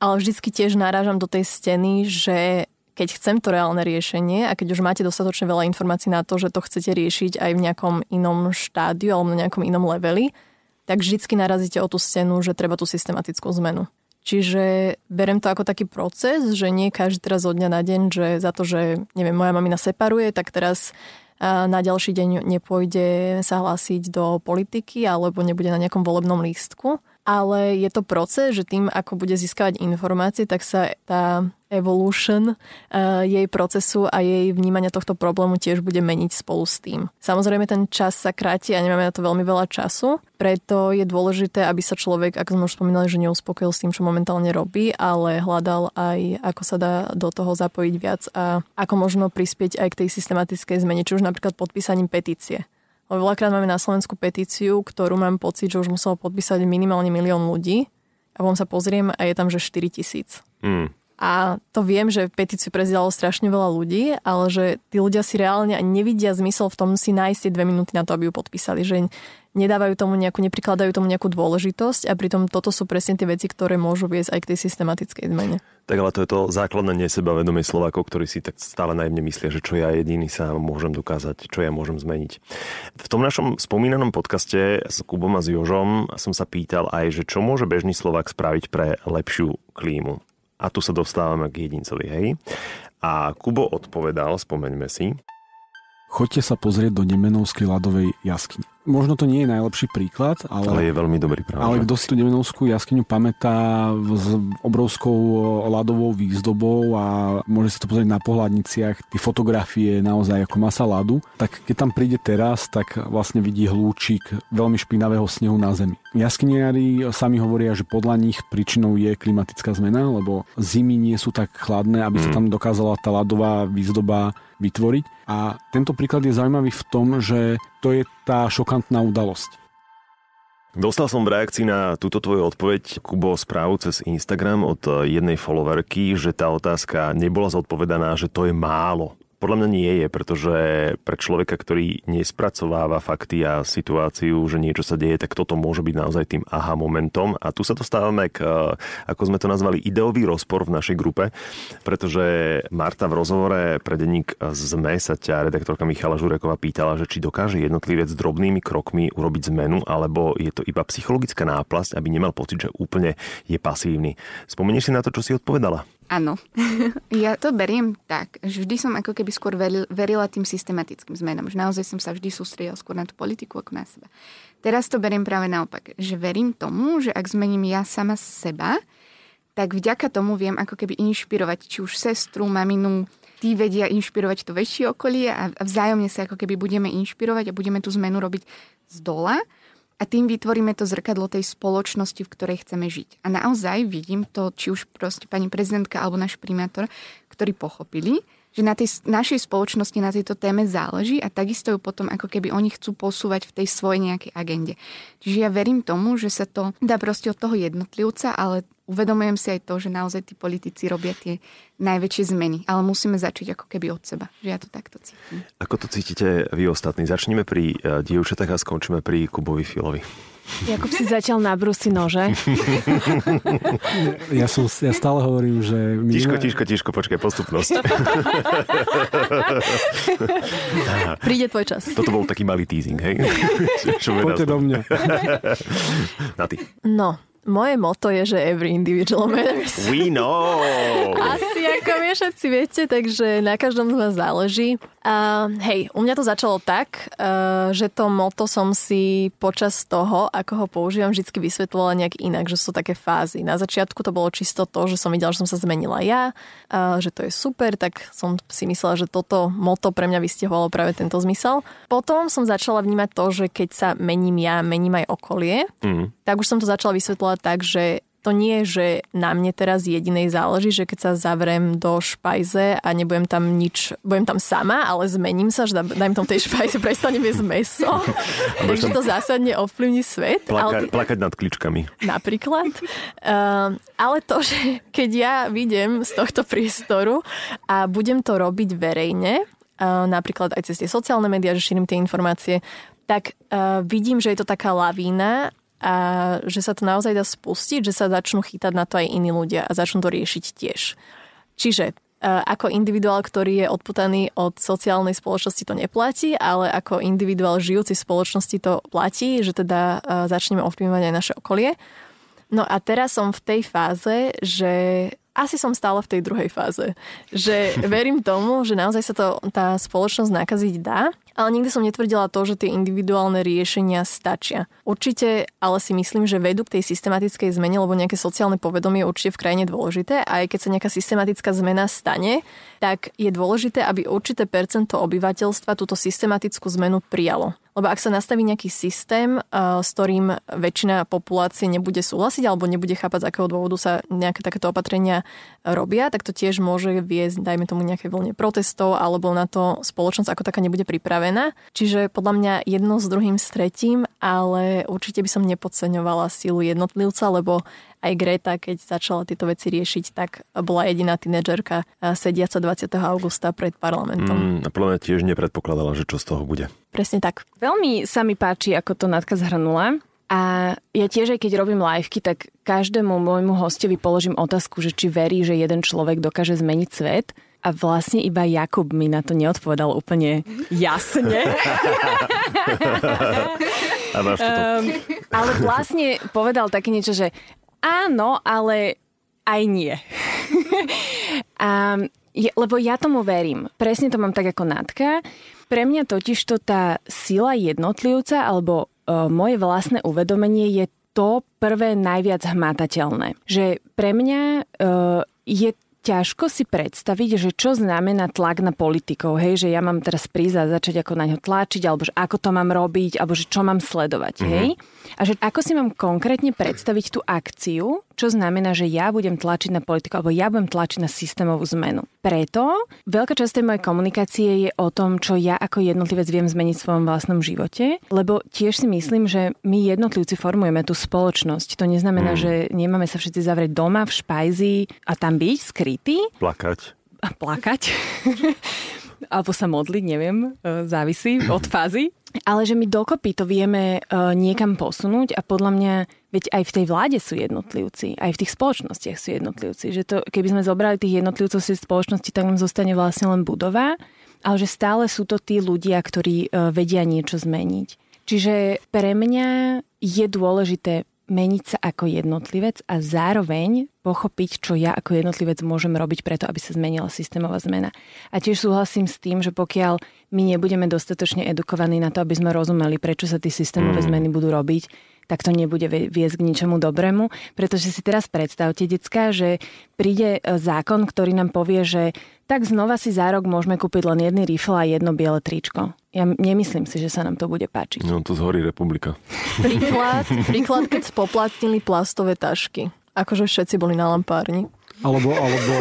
Ale vždycky tiež narážam do tej steny, že keď chcem to reálne riešenie a keď už máte dostatočne veľa informácií na to, že to chcete riešiť aj v nejakom inom štádiu alebo na nejakom inom leveli, tak vždycky narazíte o tú stenu, že treba tú systematickú zmenu. Čiže berem to ako taký proces, že nie každý teraz od dňa na deň, že za to, že neviem, moja mamina separuje, tak teraz na ďalší deň nepôjde sa hlásiť do politiky alebo nebude na nejakom volebnom lístku ale je to proces, že tým, ako bude získavať informácie, tak sa tá evolution uh, jej procesu a jej vnímania tohto problému tiež bude meniť spolu s tým. Samozrejme ten čas sa kráti a nemáme na to veľmi veľa času, preto je dôležité, aby sa človek, ako sme už spomínali, že neuspokojil s tým, čo momentálne robí, ale hľadal aj, ako sa dá do toho zapojiť viac a ako možno prispieť aj k tej systematickej zmene, či už napríklad podpísaním petície. Veľakrát máme na Slovensku petíciu, ktorú mám pocit, že už muselo podpísať minimálne milión ľudí. A potom sa pozriem a je tam, že 4 tisíc. Mm. A to viem, že petíciu prezidalo strašne veľa ľudí, ale že tí ľudia si reálne ani nevidia zmysel v tom si nájsť tie dve minúty na to, aby ju podpísali. Že nedávajú tomu nejakú, neprikladajú tomu nejakú dôležitosť a pritom toto sú presne tie veci, ktoré môžu viesť aj k tej systematickej zmene. Tak ale to je to základné nesebavedomie Slovákov, ktorí si tak stále najmne myslia, že čo ja jediný sa môžem dokázať, čo ja môžem zmeniť. V tom našom spomínanom podcaste s Kubom a s Jožom som sa pýtal aj, že čo môže bežný Slovák spraviť pre lepšiu klímu. A tu sa dostávame k jedincovi, hej. A Kubo odpovedal, spomeňme si. Choďte sa pozrieť do Nemenovskej ľadovej jaskyne možno to nie je najlepší príklad, ale, ale je veľmi dobrý práve. Ale kto si tú Demenovskú jaskyňu pamätá s obrovskou ľadovou výzdobou a môže si to pozrieť na pohľadniciach, tie fotografie naozaj ako masa ľadu, tak keď tam príde teraz, tak vlastne vidí hlúčik veľmi špinavého snehu na zemi. Jaskyniari sami hovoria, že podľa nich príčinou je klimatická zmena, lebo zimy nie sú tak chladné, aby sa mm. tam dokázala tá ľadová výzdoba vytvoriť. A tento príklad je zaujímavý v tom, že to je tá šokantná udalosť. Dostal som v reakcii na túto tvoju odpoveď, Kubo, správu cez Instagram od jednej followerky, že tá otázka nebola zodpovedaná, že to je málo. Podľa mňa nie je, pretože pre človeka, ktorý nespracováva fakty a situáciu, že niečo sa deje, tak toto môže byť naozaj tým aha momentom. A tu sa dostávame k, ako sme to nazvali, ideový rozpor v našej grupe, pretože Marta v rozhovore pre denník ZME sa ťa redaktorka Michala Žureková pýtala, že či dokáže jednotlivec drobnými krokmi urobiť zmenu, alebo je to iba psychologická náplasť, aby nemal pocit, že úplne je pasívny. Spomenieš si na to, čo si odpovedala? Áno. ja to beriem tak, že vždy som ako keby skôr verila tým systematickým zmenám. Že naozaj som sa vždy sústredila skôr na tú politiku ako na seba. Teraz to beriem práve naopak. Že verím tomu, že ak zmením ja sama seba, tak vďaka tomu viem ako keby inšpirovať či už sestru, maminu, tí vedia inšpirovať to väčšie okolie a vzájomne sa ako keby budeme inšpirovať a budeme tú zmenu robiť z dola a tým vytvoríme to zrkadlo tej spoločnosti, v ktorej chceme žiť. A naozaj vidím to, či už proste pani prezidentka alebo náš primátor, ktorí pochopili, že na tej našej spoločnosti na tejto téme záleží a takisto ju potom ako keby oni chcú posúvať v tej svojej nejakej agende. Čiže ja verím tomu, že sa to dá proste od toho jednotlivca, ale uvedomujem si aj to, že naozaj tí politici robia tie najväčšie zmeny, ale musíme začať ako keby od seba, že ja to takto cítim. Ako to cítite vy ostatní? Začneme pri uh, dievčatách a skončíme pri Kubovi Filovi. Jakub si zatiaľ na brusy nože. Ja, som, ja stále hovorím, že... My Tiško, tiško, tiško, počkaj, postupnosť. Príde tvoj čas. Toto bol taký malý teasing, hej? Čo Poďte do mňa. Na ty. No, moje moto je, že every individual matters. We know! Asi ako vy všetci viete, takže na každom z vás záleží. A hej, u mňa to začalo tak, uh, že to moto som si počas toho, ako ho používam, vždy vysvetlovala nejak inak, že sú také fázy. Na začiatku to bolo čisto to, že som videla, že som sa zmenila ja, že to je super, tak som si myslela, že toto moto pre mňa vystihovalo práve tento zmysel. Potom som začala vnímať to, že keď sa mením ja, mením aj okolie, Mm. tak už som to začala vysvetľovať tak, že to nie je, že na mne teraz jedinej záleží, že keď sa zavrem do špajze a nebudem tam nič, budem tam sama, ale zmením sa, že dajme tom tej špajze, prestanem jesť meso. Takže to zásadne ovplyvní svet. Plaka, ale, plakať nad kličkami. napríklad. Um, ale to, že keď ja vidím z tohto priestoru a budem to robiť verejne, uh, napríklad aj cez tie sociálne médiá, že šírim tie informácie, tak uh, vidím, že je to taká lavína a že sa to naozaj dá spustiť, že sa začnú chytať na to aj iní ľudia a začnú to riešiť tiež. Čiže uh, ako individuál, ktorý je odputaný od sociálnej spoločnosti, to neplatí, ale ako individuál žijúci v spoločnosti to platí, že teda uh, začneme ovplyvňovať aj naše okolie. No a teraz som v tej fáze, že asi som stále v tej druhej fáze. Že verím tomu, že naozaj sa to, tá spoločnosť nakaziť dá, ale nikdy som netvrdila to, že tie individuálne riešenia stačia. Určite, ale si myslím, že vedú k tej systematickej zmene, lebo nejaké sociálne povedomie je určite v krajine dôležité a aj keď sa nejaká systematická zmena stane, tak je dôležité, aby určité percento obyvateľstva túto systematickú zmenu prijalo. Lebo ak sa nastaví nejaký systém, eh, s ktorým väčšina populácie nebude súhlasiť alebo nebude chápať, z akého dôvodu sa nejaké takéto opatrenia robia, tak to tiež môže viesť, dajme tomu nejaké vlne protestov alebo na to spoločnosť ako taká nebude pripravená. Čiže podľa mňa jedno s druhým s tretím, ale určite by som nepodceňovala silu jednotlivca, lebo aj Greta, keď začala tieto veci riešiť, tak bola jediná tínedžerka sediaca 20. augusta pred parlamentom. Mm, a podľa mňa tiež nepredpokladala, že čo z toho bude. Presne tak. Veľmi sa mi páči, ako to Natka zhrnula. A ja tiež, aj keď robím liveky, tak každému môjmu hostovi položím otázku, že či verí, že jeden človek dokáže zmeniť svet. A vlastne iba Jakub mi na to neodpovedal úplne jasne. A. Um, ale vlastne povedal také niečo, že áno, ale aj nie. A lebo ja tomu verím. Presne to mám tak ako Natka. Pre mňa totiž to tá sila jednotlivca alebo uh, moje vlastné uvedomenie je to prvé najviac hmatateľné. Že pre mňa uh, je ťažko si predstaviť, že čo znamená tlak na politikov, hej, že ja mám teraz prísť a začať ako na ňo tlačiť, alebo že ako to mám robiť, alebo že čo mám sledovať, mm-hmm. hej. A že ako si mám konkrétne predstaviť tú akciu, čo znamená, že ja budem tlačiť na politiku, alebo ja budem tlačiť na systémovú zmenu. Preto veľká časť tej mojej komunikácie je o tom, čo ja ako jednotlivec viem zmeniť v svojom vlastnom živote, lebo tiež si myslím, že my jednotlivci formujeme tú spoločnosť. To neznamená, Mm. že nemáme sa všetci zavrieť doma v špajzi a tam byť skrytí Plakať. a plakať. Alebo sa modliť, neviem, e, závisí od fázy. Ale že my dokopy to vieme e, niekam posunúť a podľa mňa, veď aj v tej vláde sú jednotlivci, aj v tých spoločnostiach sú jednotlivci. Že to, keby sme zobrali tých jednotlivcov z spoločnosti, tak nám zostane vlastne len budova, ale že stále sú to tí ľudia, ktorí e, vedia niečo zmeniť. Čiže pre mňa je dôležité meniť sa ako jednotlivec a zároveň pochopiť, čo ja ako jednotlivec môžem robiť preto, aby sa zmenila systémová zmena. A tiež súhlasím s tým, že pokiaľ my nebudeme dostatočne edukovaní na to, aby sme rozumeli, prečo sa tie systémové zmeny budú robiť, tak to nebude vie- viesť k ničomu dobrému. Pretože si teraz predstavte, decka, že príde e, zákon, ktorý nám povie, že tak znova si za rok môžeme kúpiť len jedný rifle a jedno biele tričko. Ja nemyslím si, že sa nám to bude páčiť. No to zhorí republika. Príklad, príklad, keď spoplatnili plastové tašky. Akože všetci boli na lampárni. Alebo, alebo,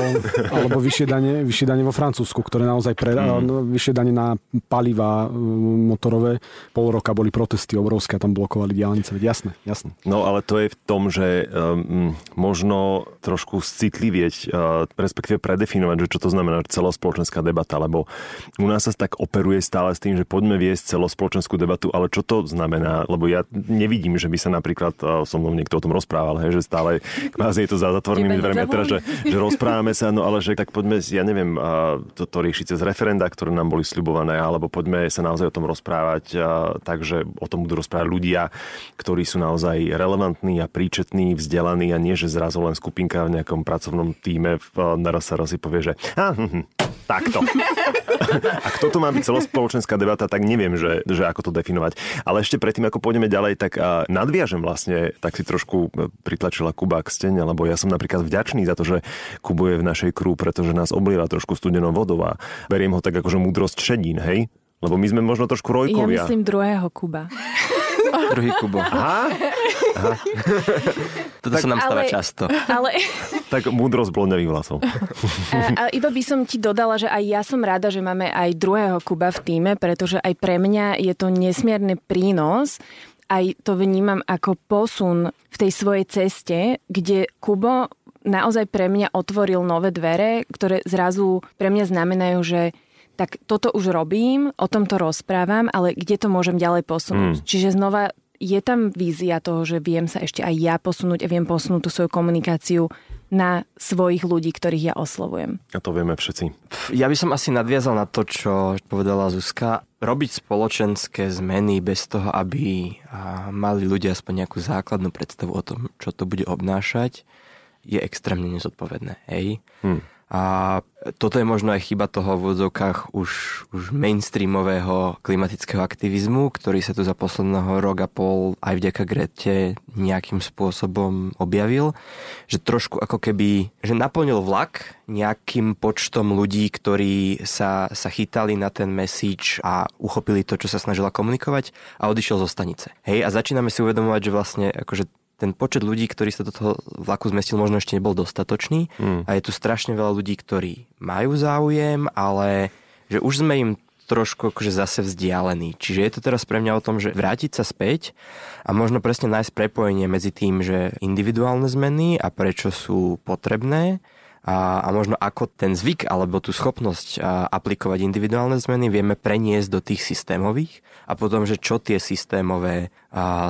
alebo vyššie, dane, vyššie dane vo Francúzsku, ktoré naozaj pre, mm. vyššie dane na paliva motorové. Pol roka boli protesty obrovské a tam blokovali diálnice. Jasné, jasné. No ale to je v tom, že um, možno trošku citlivieť, uh, respektíve predefinovať, že čo to znamená celospoločenská debata, lebo u nás sa tak operuje stále s tým, že poďme viesť celospoločenskú debatu, ale čo to znamená? Lebo ja nevidím, že by sa napríklad uh, so mnou niekto o tom rozprával, hej, že stále kvázi je to za zatvorenými dverami, teda, že, že rozprávame sa, no ale že tak poďme, ja neviem, to, to riešiť cez referenda, ktoré nám boli sľubované, alebo poďme sa naozaj o tom rozprávať, takže o tom budú rozprávať ľudia, ktorí sú naozaj relevantní a príčetní, vzdelaní a nie, že zrazu len skupinka v nejakom pracovnom týme naraz sa raz si povie, že ah, hm, hm, takto. a kto to má byť celospoločenská debata, tak neviem, že, že ako to definovať. Ale ešte predtým, ako pôjdeme ďalej, tak nadviažem vlastne, tak si trošku e, pritlačila Kuba k stene, lebo ja som napríklad vďačný za to, že Kubo je v našej krú, pretože nás oblieva trošku studenou vodou a beriem ho tak ako, že múdrosť šedín, hej? Lebo my sme možno trošku rojkovia. Ja myslím druhého Kuba. Druhý Kubo. Aha. Aha. Toto tak, sa nám stáva ale, často. Ale... tak múdrosť blondavých vlasov. A, a iba by som ti dodala, že aj ja som rada, že máme aj druhého Kuba v týme, pretože aj pre mňa je to nesmierny prínos aj to vnímam ako posun v tej svojej ceste, kde Kubo naozaj pre mňa otvoril nové dvere, ktoré zrazu pre mňa znamenajú, že tak toto už robím, o tomto rozprávam, ale kde to môžem ďalej posunúť. Mm. Čiže znova je tam vízia toho, že viem sa ešte aj ja posunúť a viem posunúť tú svoju komunikáciu na svojich ľudí, ktorých ja oslovujem. A to vieme všetci. Ja by som asi nadviazal na to, čo povedala Zuzka. Robiť spoločenské zmeny bez toho, aby mali ľudia aspoň nejakú základnú predstavu o tom, čo to bude obnášať, je extrémne nezodpovedné. Hej? Hmm. A toto je možno aj chyba toho v úvodzovkách už, už mainstreamového klimatického aktivizmu, ktorý sa tu za posledného rok a pol aj vďaka Grete nejakým spôsobom objavil, že trošku ako keby, že naplnil vlak nejakým počtom ľudí, ktorí sa, sa chytali na ten message a uchopili to, čo sa snažila komunikovať a odišiel zo stanice. Hej, a začíname si uvedomovať, že vlastne akože ten počet ľudí, ktorí sa do toho vlaku zmestil, možno ešte nebol dostatočný. Mm. A je tu strašne veľa ľudí, ktorí majú záujem, ale že už sme im trošku akože zase vzdialený. Čiže je to teraz pre mňa o tom, že vrátiť sa späť a možno presne nájsť prepojenie medzi tým, že individuálne zmeny a prečo sú potrebné a, a možno ako ten zvyk alebo tú schopnosť a, aplikovať individuálne zmeny vieme preniesť do tých systémových a potom, že čo tie systémové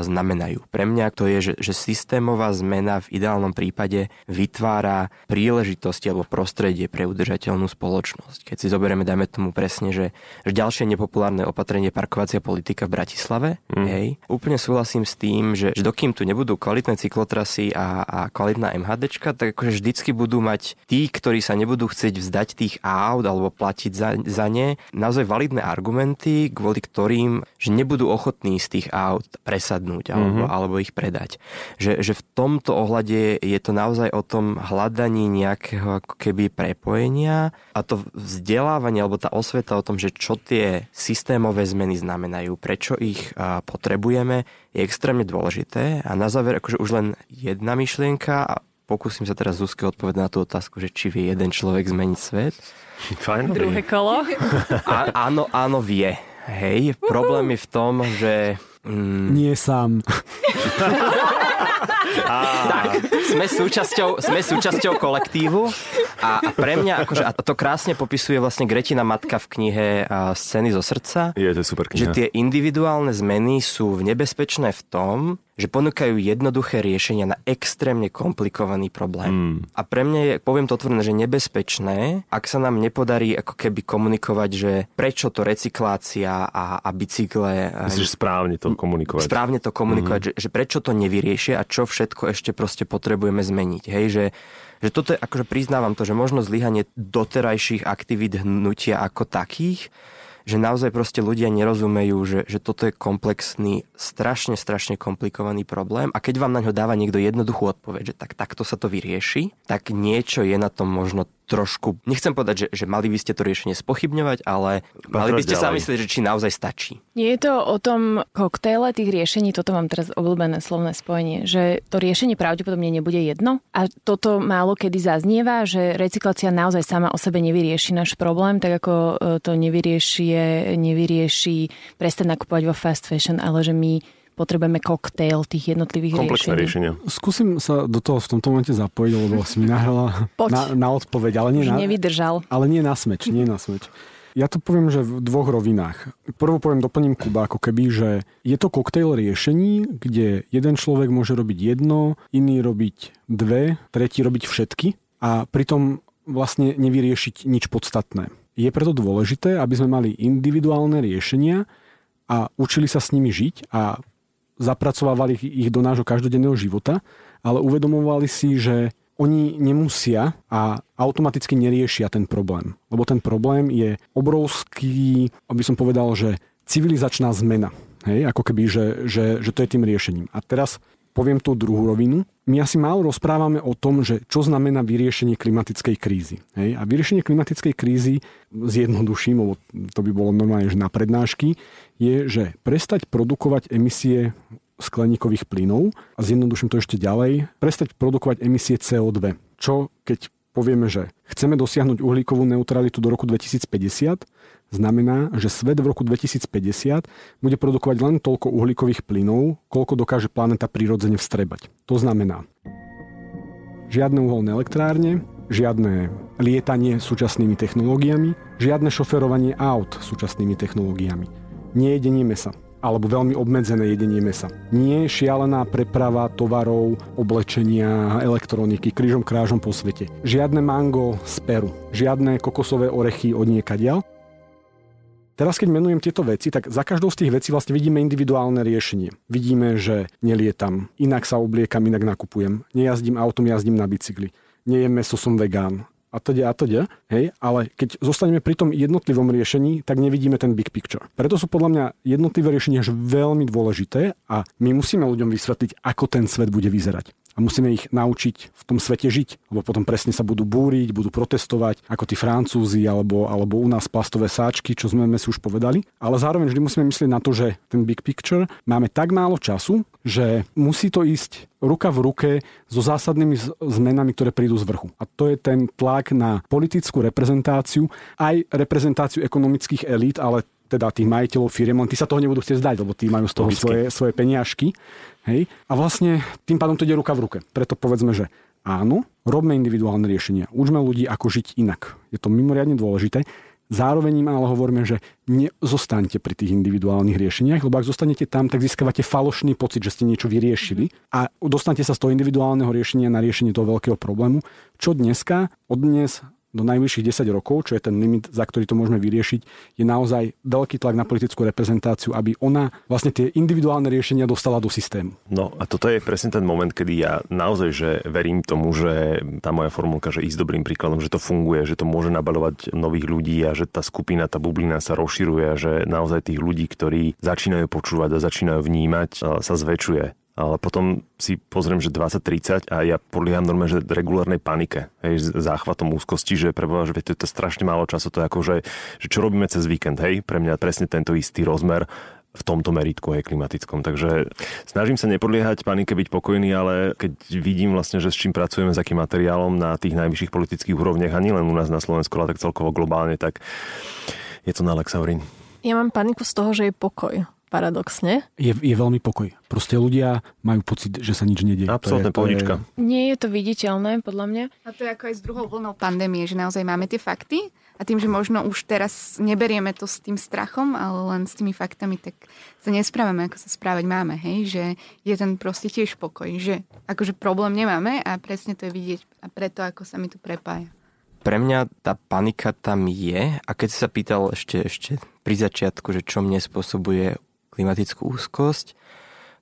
znamenajú. Pre mňa to je, že, že systémová zmena v ideálnom prípade vytvára príležitosti alebo prostredie pre udržateľnú spoločnosť. Keď si zoberieme, dajme tomu presne, že, že ďalšie nepopulárne opatrenie parkovacia politika v Bratislave, mm. hej, úplne súhlasím s tým, že, že dokým tu nebudú kvalitné cyklotrasy a, a kvalitná MHDčka, tak akože vždycky budú mať tí, ktorí sa nebudú chcieť vzdať tých aut alebo platiť za, za ne, naozaj validné argumenty, kvôli ktorým že nebudú ochotní z tých aut presadnúť alebo, mm-hmm. alebo ich predať. Že, že v tomto ohľade je to naozaj o tom hľadaní nejakého ako keby prepojenia a to vzdelávanie alebo tá osveta o tom, že čo tie systémové zmeny znamenajú, prečo ich a, potrebujeme, je extrémne dôležité. A na záver akože už len jedna myšlienka a pokúsim sa teraz Zuzke odpovedať na tú otázku, že či vie jeden človek zmeniť svet. Fajn. Druhé kolo. A, áno, áno, vie. Hej, problém je v tom, že... Mm, Nie sám. Tak, sme súčasťou, sme súčasťou kolektívu a, a pre mňa, akože, a to krásne popisuje vlastne Gretina matka v knihe Scény zo srdca. Je, to super kniha. Že tie individuálne zmeny sú nebezpečné v tom, že ponúkajú jednoduché riešenia na extrémne komplikovaný problém. Mm. A pre mňa je, poviem to otvorené, že nebezpečné, ak sa nám nepodarí ako keby komunikovať, že prečo to recyklácia a, a bicykle... Myslíš správne to komunikovať. Správne to komunikovať, mm. že, že prečo to nevyriešia a čo všetko ešte proste potrebujeme zmeniť. Hej, že že toto je, akože priznávam to, že možno zlyhanie doterajších aktivít hnutia ako takých, že naozaj proste ľudia nerozumejú, že, že toto je komplexný, strašne, strašne komplikovaný problém a keď vám na ňo dáva niekto jednoduchú odpoveď, že tak takto sa to vyrieši, tak niečo je na tom možno trošku, nechcem povedať, že, že mali by ste to riešenie spochybňovať, ale mali by ste ďalej. sa myslieť, že či naozaj stačí. Nie je to o tom koktejle tých riešení, toto mám teraz obľúbené slovné spojenie, že to riešenie pravdepodobne nebude jedno a toto málo kedy zaznieva, že recyklácia naozaj sama o sebe nevyrieši náš problém, tak ako e, to nevyrieši, nevyrieši prestať nakupovať vo fast fashion, ale že my potrebujeme koktail tých jednotlivých Komplexné riešení. riešenia. Skúsim sa do toho v tomto momente zapojiť, lebo si mi nahrala na, na odpoveď, ale nie Už na, nevydržal. ale nie na smeč, nie na smeč. Ja to poviem, že v dvoch rovinách. Prvo poviem, doplním Kuba ako keby, že je to koktejl riešení, kde jeden človek môže robiť jedno, iný robiť dve, tretí robiť všetky a pritom vlastne nevyriešiť nič podstatné. Je preto dôležité, aby sme mali individuálne riešenia a učili sa s nimi žiť a zapracovávali ich do nášho každodenného života, ale uvedomovali si, že oni nemusia a automaticky neriešia ten problém. Lebo ten problém je obrovský, aby som povedal, že civilizačná zmena. Hej, ako keby, že, že, že to je tým riešením. A teraz poviem tú druhú rovinu. My asi málo rozprávame o tom, že čo znamená vyriešenie klimatickej krízy. Hej? A vyriešenie klimatickej krízy, zjednoduším, lebo to by bolo normálne že na prednášky, je, že prestať produkovať emisie skleníkových plynov a zjednoduším to ešte ďalej, prestať produkovať emisie CO2. Čo keď povieme, že chceme dosiahnuť uhlíkovú neutralitu do roku 2050, znamená, že svet v roku 2050 bude produkovať len toľko uhlíkových plynov, koľko dokáže planéta prirodzene vstrebať. To znamená žiadne uholné elektrárne, žiadne lietanie súčasnými technológiami, žiadne šoferovanie aut súčasnými technológiami, nejedenie mesa alebo veľmi obmedzené jedenie mesa. Nie šialená preprava tovarov, oblečenia, elektroniky krížom krážom po svete. Žiadne mango z Peru, žiadne kokosové orechy od niekadiaľ, Teraz, keď menujem tieto veci, tak za každou z tých vecí vlastne vidíme individuálne riešenie. Vidíme, že nelietam, inak sa obliekam, inak nakupujem, nejazdím autom, jazdím na bicykli, nejem meso, som vegán, a teda a teda, hej, ale keď zostaneme pri tom jednotlivom riešení, tak nevidíme ten big picture. Preto sú podľa mňa jednotlivé riešenia až veľmi dôležité a my musíme ľuďom vysvetliť, ako ten svet bude vyzerať a musíme ich naučiť v tom svete žiť, lebo potom presne sa budú búriť, budú protestovať, ako tí Francúzi alebo, alebo u nás plastové sáčky, čo sme si už povedali. Ale zároveň vždy musíme myslieť na to, že ten big picture máme tak málo času, že musí to ísť ruka v ruke so zásadnými zmenami, ktoré prídu z vrchu. A to je ten tlak na politickú reprezentáciu, aj reprezentáciu ekonomických elít, ale teda tých majiteľov firiem, len tí sa toho nebudú chcieť zdať, lebo tí majú z toho svoje, svoje peniažky. Hej? A vlastne tým pádom to ide ruka v ruke. Preto povedzme, že áno, robme individuálne riešenia. Učme ľudí, ako žiť inak. Je to mimoriadne dôležité. Zároveň im ale hovoríme, že nezostaňte pri tých individuálnych riešeniach, lebo ak zostanete tam, tak získavate falošný pocit, že ste niečo vyriešili a dostanete sa z toho individuálneho riešenia na riešenie toho veľkého problému, čo dneska, od dnes do najbližších 10 rokov, čo je ten limit, za ktorý to môžeme vyriešiť, je naozaj veľký tlak na politickú reprezentáciu, aby ona vlastne tie individuálne riešenia dostala do systému. No a toto je presne ten moment, kedy ja naozaj že verím tomu, že tá moja formulka, že ísť dobrým príkladom, že to funguje, že to môže nabalovať nových ľudí a že tá skupina, tá bublina sa rozširuje a že naozaj tých ľudí, ktorí začínajú počúvať a začínajú vnímať, sa zväčšuje ale potom si pozriem, že 20-30 a ja podlieham normálne, že regulárnej panike, hej, s záchvatom úzkosti, že preboha, že to je strašne málo času, to je ako, že, že čo robíme cez víkend, hej, pre mňa presne tento istý rozmer v tomto meritku aj klimatickom. Takže snažím sa nepodliehať panike, byť pokojný, ale keď vidím vlastne, že s čím pracujeme, s akým materiálom na tých najvyšších politických úrovniach a nielen u nás na Slovensku, ale tak celkovo globálne, tak je to na Lexaurin. Ja mám paniku z toho, že je pokoj paradoxne. Je, je veľmi pokoj. Proste ľudia majú pocit, že sa nič nedieje. Absolutne pohodička. Je... Nie je to viditeľné, podľa mňa. A to je ako aj s druhou vlnou pandémie, že naozaj máme tie fakty a tým, že možno už teraz neberieme to s tým strachom, ale len s tými faktami, tak sa nesprávame, ako sa správať máme, hej, že je ten proste tiež pokoj, že akože problém nemáme a presne to je vidieť a preto, ako sa mi tu prepája pre mňa tá panika tam je a keď sa pýtal ešte, ešte pri začiatku, že čo mne spôsobuje klimatickú úzkosť,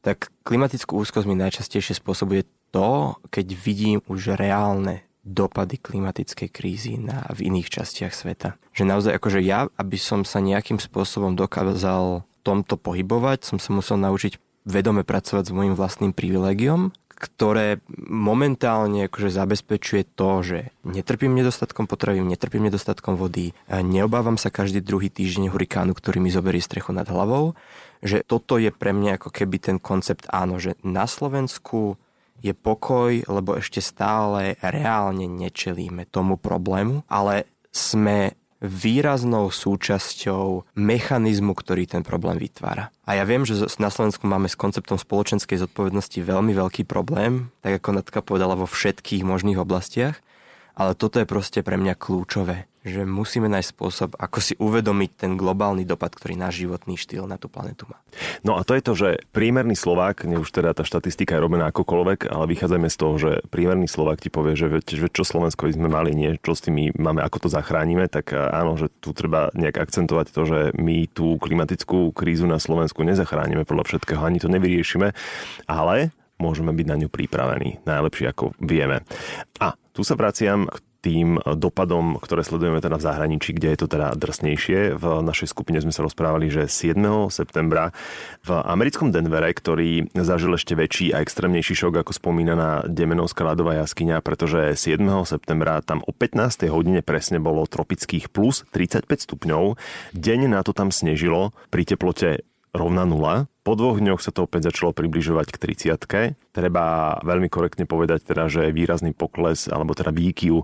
tak klimatickú úzkosť mi najčastejšie spôsobuje to, keď vidím už reálne dopady klimatickej krízy na, v iných častiach sveta. Že naozaj akože ja, aby som sa nejakým spôsobom dokázal tomto pohybovať, som sa musel naučiť vedome pracovať s môjim vlastným privilegiom, ktoré momentálne akože zabezpečuje to, že netrpím nedostatkom potravín, netrpím nedostatkom vody, neobávam sa každý druhý týždeň hurikánu, ktorý mi zoberie strechu nad hlavou, že toto je pre mňa ako keby ten koncept áno, že na Slovensku je pokoj, lebo ešte stále reálne nečelíme tomu problému, ale sme výraznou súčasťou mechanizmu, ktorý ten problém vytvára. A ja viem, že na Slovensku máme s konceptom spoločenskej zodpovednosti veľmi veľký problém, tak ako Natka povedala vo všetkých možných oblastiach, ale toto je proste pre mňa kľúčové, že musíme nájsť spôsob, ako si uvedomiť ten globálny dopad, ktorý náš životný štýl na tú planetu má. No a to je to, že priemerný Slovák, ne už teda tá štatistika je robená akokoľvek, ale vychádzame z toho, že priemerný Slovák ti povie, že, že čo Slovensko by sme mali, nie, čo s tým máme, ako to zachránime, tak áno, že tu treba nejak akcentovať to, že my tú klimatickú krízu na Slovensku nezachránime podľa všetkého, ani to nevyriešime, ale môžeme byť na ňu pripravení najlepšie ako vieme. A tu sa vraciam k tým dopadom, ktoré sledujeme teda v zahraničí, kde je to teda drsnejšie. V našej skupine sme sa rozprávali, že 7. septembra v americkom Denvere, ktorý zažil ešte väčší a extrémnejší šok ako spomínaná Demenovská ľadová jaskyňa, pretože 7. septembra tam o 15. hodine presne bolo tropických plus 35 stupňov. Deň na to tam snežilo pri teplote rovná nula. Po dvoch dňoch sa to opäť začalo približovať k 30 Treba veľmi korektne povedať teda, že výrazný pokles alebo teda výkyv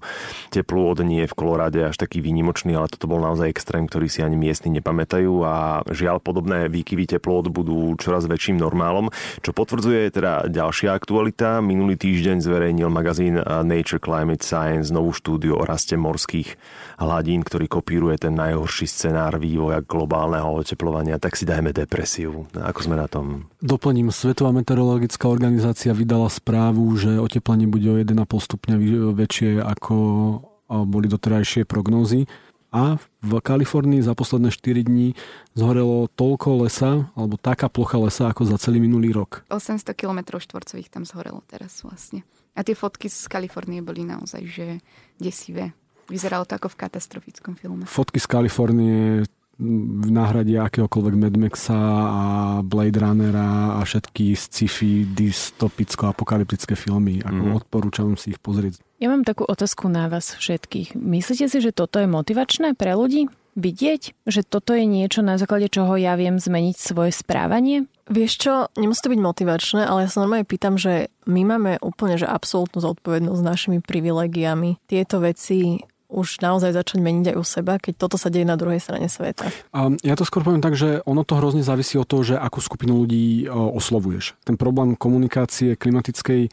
teplú od nie je v Koloráde až taký výnimočný, ale toto bol naozaj extrém, ktorý si ani miestni nepamätajú a žiaľ podobné výkyvy teplot budú čoraz väčším normálom, čo potvrdzuje teda ďalšia aktualita. Minulý týždeň zverejnil magazín Nature Climate Science novú štúdiu o raste morských hladín, ktorý kopíruje ten najhorší scenár vývoja globálneho oteplovania, tak si dajme depresiu. Ako sme na tom? Doplním, Svetová meteorologická organizácia vydala správu, že oteplenie bude o 1,5 stupňa väčšie ako boli doterajšie prognózy. A v Kalifornii za posledné 4 dní zhorelo toľko lesa, alebo taká plocha lesa, ako za celý minulý rok. 800 km štvorcových tam zhorelo teraz vlastne. A tie fotky z Kalifornie boli naozaj že desivé. Vyzeralo to ako v katastrofickom filme. Fotky z Kalifornie v náhrade akéhokoľvek Mad Maxa a Blade Runnera a všetky sci-fi dystopicko-apokalyptické filmy. Ako mm. odporúčam si ich pozrieť. Ja mám takú otázku na vás všetkých. Myslíte si, že toto je motivačné pre ľudí? Vidieť, že toto je niečo, na základe čoho ja viem zmeniť svoje správanie? Vieš čo, nemusí to byť motivačné, ale ja sa normálne pýtam, že my máme úplne že absolútnu zodpovednosť s našimi privilegiami. Tieto veci už naozaj začať meniť aj u seba, keď toto sa deje na druhej strane sveta? Ja to skôr poviem tak, že ono to hrozne závisí od toho, že akú skupinu ľudí e, oslovuješ. Ten problém komunikácie klimatickej e,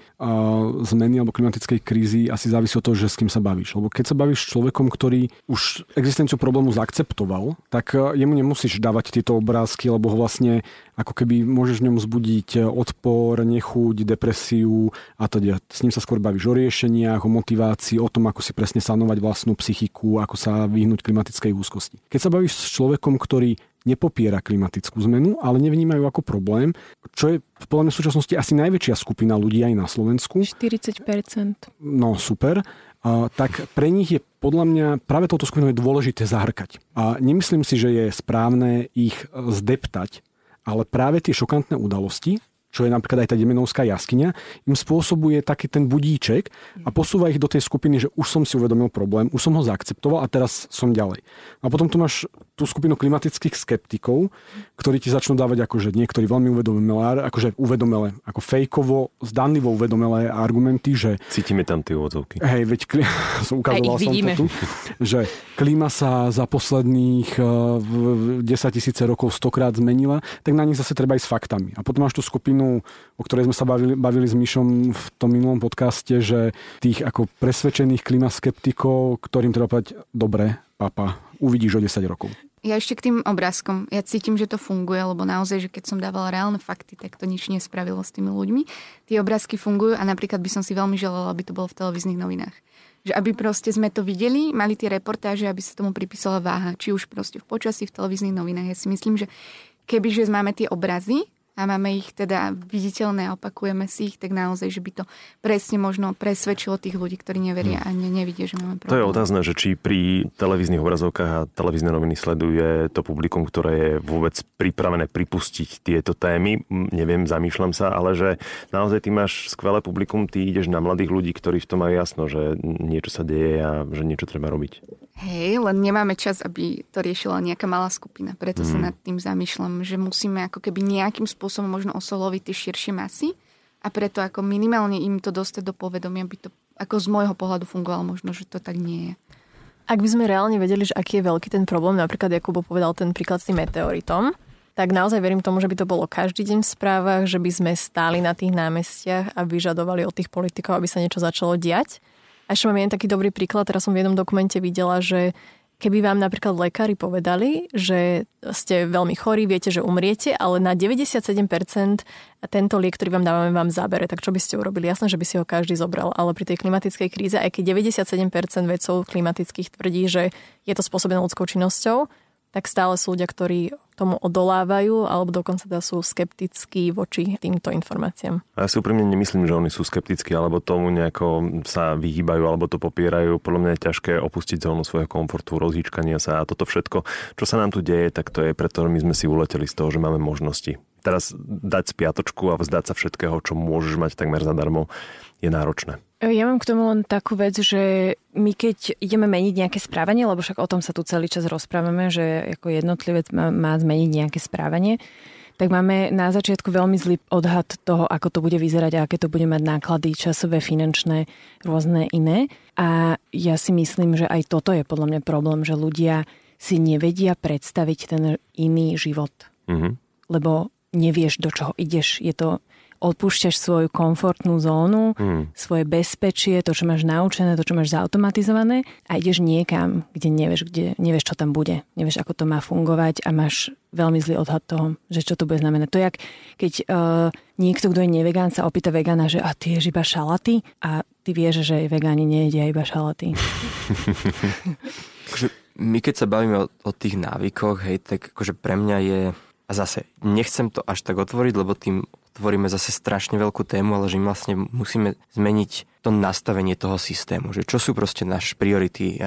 zmeny alebo klimatickej krízy asi závisí od toho, že s kým sa bavíš. Lebo keď sa bavíš s človekom, ktorý už existenciu problému zaakceptoval, tak e, jemu nemusíš dávať tieto obrázky, lebo ho vlastne ako keby môžeš v ňom zbudiť odpor, nechuť, depresiu a teda. S ním sa skôr bavíš o riešeniach, o motivácii, o tom, ako si presne sanovať vlastnú psychiku, ako sa vyhnúť klimatickej úzkosti. Keď sa bavíš s človekom, ktorý nepopiera klimatickú zmenu, ale nevnímajú ako problém, čo je v plnej súčasnosti asi najväčšia skupina ľudí aj na Slovensku. 40%. No super. A, tak pre nich je podľa mňa práve touto skupinou je dôležité zahrkať. A nemyslím si, že je správne ich zdeptať ale práve tie šokantné udalosti, čo je napríklad aj tá Demenovská jaskyňa, im spôsobuje taký ten budíček a posúva ich do tej skupiny, že už som si uvedomil problém, už som ho zaakceptoval a teraz som ďalej. A potom tu máš tú skupinu klimatických skeptikov, ktorí ti začnú dávať akože niektorí veľmi uvedomelé, akože uvedomelé, ako fejkovo, zdanlivo uvedomelé argumenty, že... Cítime tam tie úvodzovky. Hej, veď kli... som ukazoval som to tu, že klíma sa za posledných uh, 10 tisíce rokov stokrát zmenila, tak na nich zase treba ísť s faktami. A potom máš tú skupinu, o ktorej sme sa bavili, bavili s Myšom v tom minulom podcaste, že tých ako presvedčených klimaskeptikov, ktorým treba povedať, dobre, papa, uvidíš o 10 rokov. Ja ešte k tým obrázkom. Ja cítim, že to funguje, lebo naozaj, že keď som dávala reálne fakty, tak to nič nespravilo s tými ľuďmi. Tie obrázky fungujú a napríklad by som si veľmi želala, aby to bolo v televíznych novinách. Že aby proste sme to videli, mali tie reportáže, aby sa tomu pripísala váha. Či už proste v počasí, v televíznych novinách. Ja si myslím, že keby že máme tie obrazy, a máme ich teda viditeľné a opakujeme si ich, tak naozaj, že by to presne možno presvedčilo tých ľudí, ktorí neveria a ne, nevidia, že máme problém. To je otázne, že či pri televíznych obrazovkách a televízne noviny sleduje to publikum, ktoré je vôbec pripravené pripustiť tieto témy. Neviem, zamýšľam sa, ale že naozaj ty máš skvelé publikum, ty ideš na mladých ľudí, ktorí v tom majú jasno, že niečo sa deje a že niečo treba robiť. Hej, len nemáme čas, aby to riešila nejaká malá skupina. Preto mm. sa nad tým zamýšľam, že musíme ako keby nejakým spôsobom možno osloviť tie širšie masy a preto ako minimálne im to dostať do povedomia, by to ako z môjho pohľadu fungovalo možno, že to tak nie je. Ak by sme reálne vedeli, že aký je veľký ten problém, napríklad Jakubo povedal ten príklad s tým meteoritom, tak naozaj verím tomu, že by to bolo každý deň v správach, že by sme stáli na tých námestiach a vyžadovali od tých politikov, aby sa niečo začalo diať a ešte mám jeden taký dobrý príklad, teraz som v jednom dokumente videla, že keby vám napríklad lekári povedali, že ste veľmi chorí, viete, že umriete, ale na 97% tento liek, ktorý vám dávame, vám zabere, tak čo by ste urobili? Jasné, že by si ho každý zobral, ale pri tej klimatickej kríze, aj keď 97% vedcov klimatických tvrdí, že je to spôsobené ľudskou činnosťou, tak stále sú ľudia, ktorí tomu odolávajú alebo dokonca teda sú skeptickí voči týmto informáciám. Ja si úprimne nemyslím, že oni sú skeptickí alebo tomu nejako sa vyhýbajú alebo to popierajú. Podľa mňa je ťažké opustiť zónu svojho komfortu, rozhýčkania sa a toto všetko, čo sa nám tu deje, tak to je preto, my sme si uleteli z toho, že máme možnosti. Teraz dať spiatočku a vzdať sa všetkého, čo môžeš mať takmer zadarmo, je náročné. Ja mám k tomu len takú vec, že my keď ideme meniť nejaké správanie, lebo však o tom sa tu celý čas rozprávame, že ako jednotlivec má, má zmeniť nejaké správanie, tak máme na začiatku veľmi zlý odhad toho, ako to bude vyzerať a aké to bude mať náklady časové, finančné, rôzne iné. A ja si myslím, že aj toto je podľa mňa problém, že ľudia si nevedia predstaviť ten iný život. Mm-hmm. Lebo nevieš, do čoho ideš. Je to odpúšťaš svoju komfortnú zónu, mm. svoje bezpečie, to, čo máš naučené, to, čo máš zautomatizované a ideš niekam, kde nevieš, kde nevieš, čo tam bude. Nevieš, ako to má fungovať a máš veľmi zlý odhad toho, že čo to bude znamenať. To je, jak keď uh, niekto, kto je nevegán, sa opýta vegana, že a ty ješ iba šalaty a ty vieš, že vegáni nejedia iba šalaty. akože my keď sa bavíme o, o tých návykoch, hej, tak akože pre mňa je a zase, nechcem to až tak otvoriť, lebo tým tvoríme zase strašne veľkú tému, ale že my vlastne musíme zmeniť to nastavenie toho systému, že čo sú proste naše priority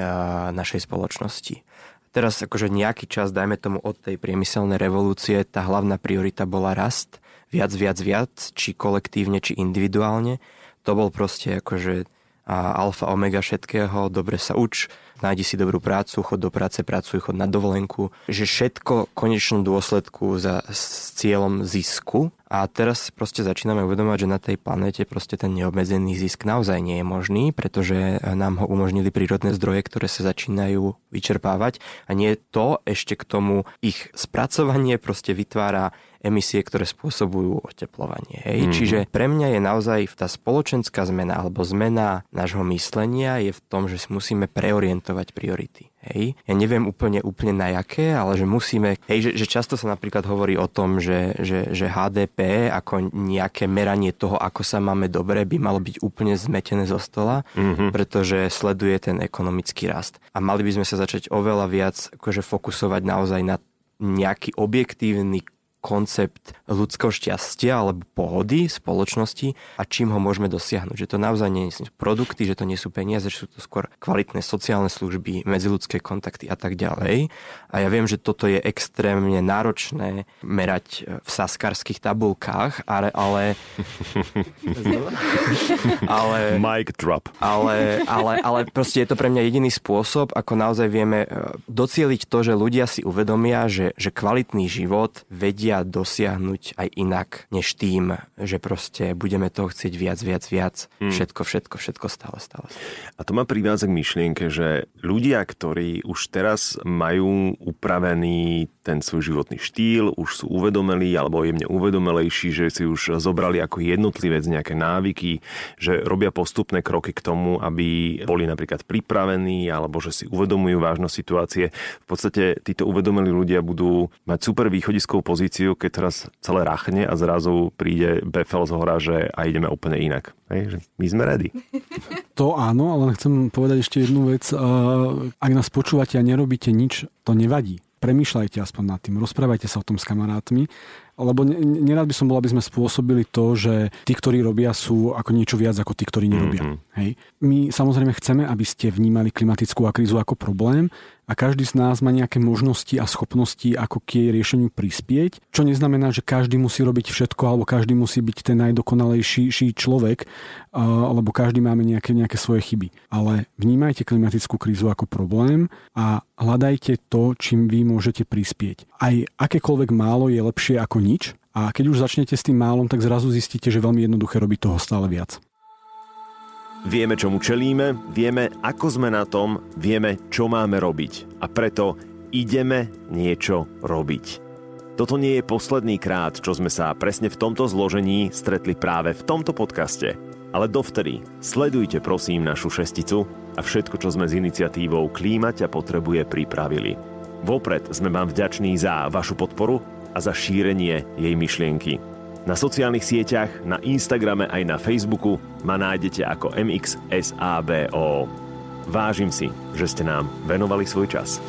našej spoločnosti. Teraz akože nejaký čas, dajme tomu od tej priemyselnej revolúcie, tá hlavná priorita bola rast, viac, viac, viac, či kolektívne, či individuálne. To bol proste akože alfa, omega všetkého, dobre sa uč, nájdi si dobrú prácu, chod do práce, pracuj, chod na dovolenku. Že všetko v konečnom dôsledku za, s cieľom zisku. A teraz proste začíname uvedomať, že na tej planete proste ten neobmedzený zisk naozaj nie je možný, pretože nám ho umožnili prírodné zdroje, ktoré sa začínajú vyčerpávať. A nie to ešte k tomu ich spracovanie proste vytvára emisie, ktoré spôsobujú oteplovanie. Hej? Mm-hmm. Čiže pre mňa je naozaj tá spoločenská zmena alebo zmena nášho myslenia je v tom, že si musíme preorientovať priority. Hej. Ja neviem úplne, úplne na jaké, ale že musíme, hej, že, že často sa napríklad hovorí o tom, že, že, že HDP ako nejaké meranie toho, ako sa máme dobre, by malo byť úplne zmetené zo stola, mm-hmm. pretože sleduje ten ekonomický rast. A mali by sme sa začať oveľa viac akože fokusovať naozaj na nejaký objektívny koncept ľudského šťastia alebo pohody spoločnosti a čím ho môžeme dosiahnuť. Že to naozaj nie sú produkty, že to nie sú peniaze, že sú to skôr kvalitné sociálne služby, medziludské kontakty a tak ďalej. A ja viem, že toto je extrémne náročné merať v saskarských tabulkách, ale... ale, ale Mic drop. Ale, ale, ale proste je to pre mňa jediný spôsob, ako naozaj vieme e, docieliť to, že ľudia si uvedomia, že, že kvalitný život vedia vedia dosiahnuť aj inak, než tým, že proste budeme toho chcieť viac, viac, viac. Hmm. Všetko, všetko, všetko stále, stále. A to ma privádza k myšlienke, že ľudia, ktorí už teraz majú upravený ten svoj životný štýl, už sú uvedomelí alebo jemne uvedomelejší, že si už zobrali ako jednotlivec nejaké návyky, že robia postupné kroky k tomu, aby boli napríklad pripravení alebo že si uvedomujú vážnosť situácie. V podstate títo uvedomelí ľudia budú mať super východiskovú pozíciu situáciu, keď teraz celé rachne a zrazu príde Befel z hora, že a ideme úplne inak. Hej, že my sme ready. To áno, ale chcem povedať ešte jednu vec. Ak nás počúvate a nerobíte nič, to nevadí. Premýšľajte aspoň nad tým, rozprávajte sa o tom s kamarátmi, lebo nerad by som bol, aby sme spôsobili to, že tí, ktorí robia, sú ako niečo viac ako tí, ktorí nerobia. Mm-hmm. Hej. My samozrejme chceme, aby ste vnímali klimatickú krízu ako problém, a každý z nás má nejaké možnosti a schopnosti, ako k jej riešeniu prispieť, čo neznamená, že každý musí robiť všetko alebo každý musí byť ten najdokonalejší človek, alebo každý máme nejaké, nejaké svoje chyby. Ale vnímajte klimatickú krízu ako problém a hľadajte to, čím vy môžete prispieť. Aj akékoľvek málo je lepšie ako nič a keď už začnete s tým málom, tak zrazu zistíte, že veľmi jednoduché robiť toho stále viac. Vieme, čomu čelíme, vieme, ako sme na tom, vieme, čo máme robiť. A preto ideme niečo robiť. Toto nie je posledný krát, čo sme sa presne v tomto zložení stretli práve v tomto podcaste. Ale dovtedy sledujte prosím našu šesticu a všetko, čo sme s iniciatívou Klímať a potrebuje pripravili. Vopred sme vám vďační za vašu podporu a za šírenie jej myšlienky. Na sociálnych sieťach, na Instagrame aj na Facebooku ma nájdete ako MXSABO. Vážim si, že ste nám venovali svoj čas.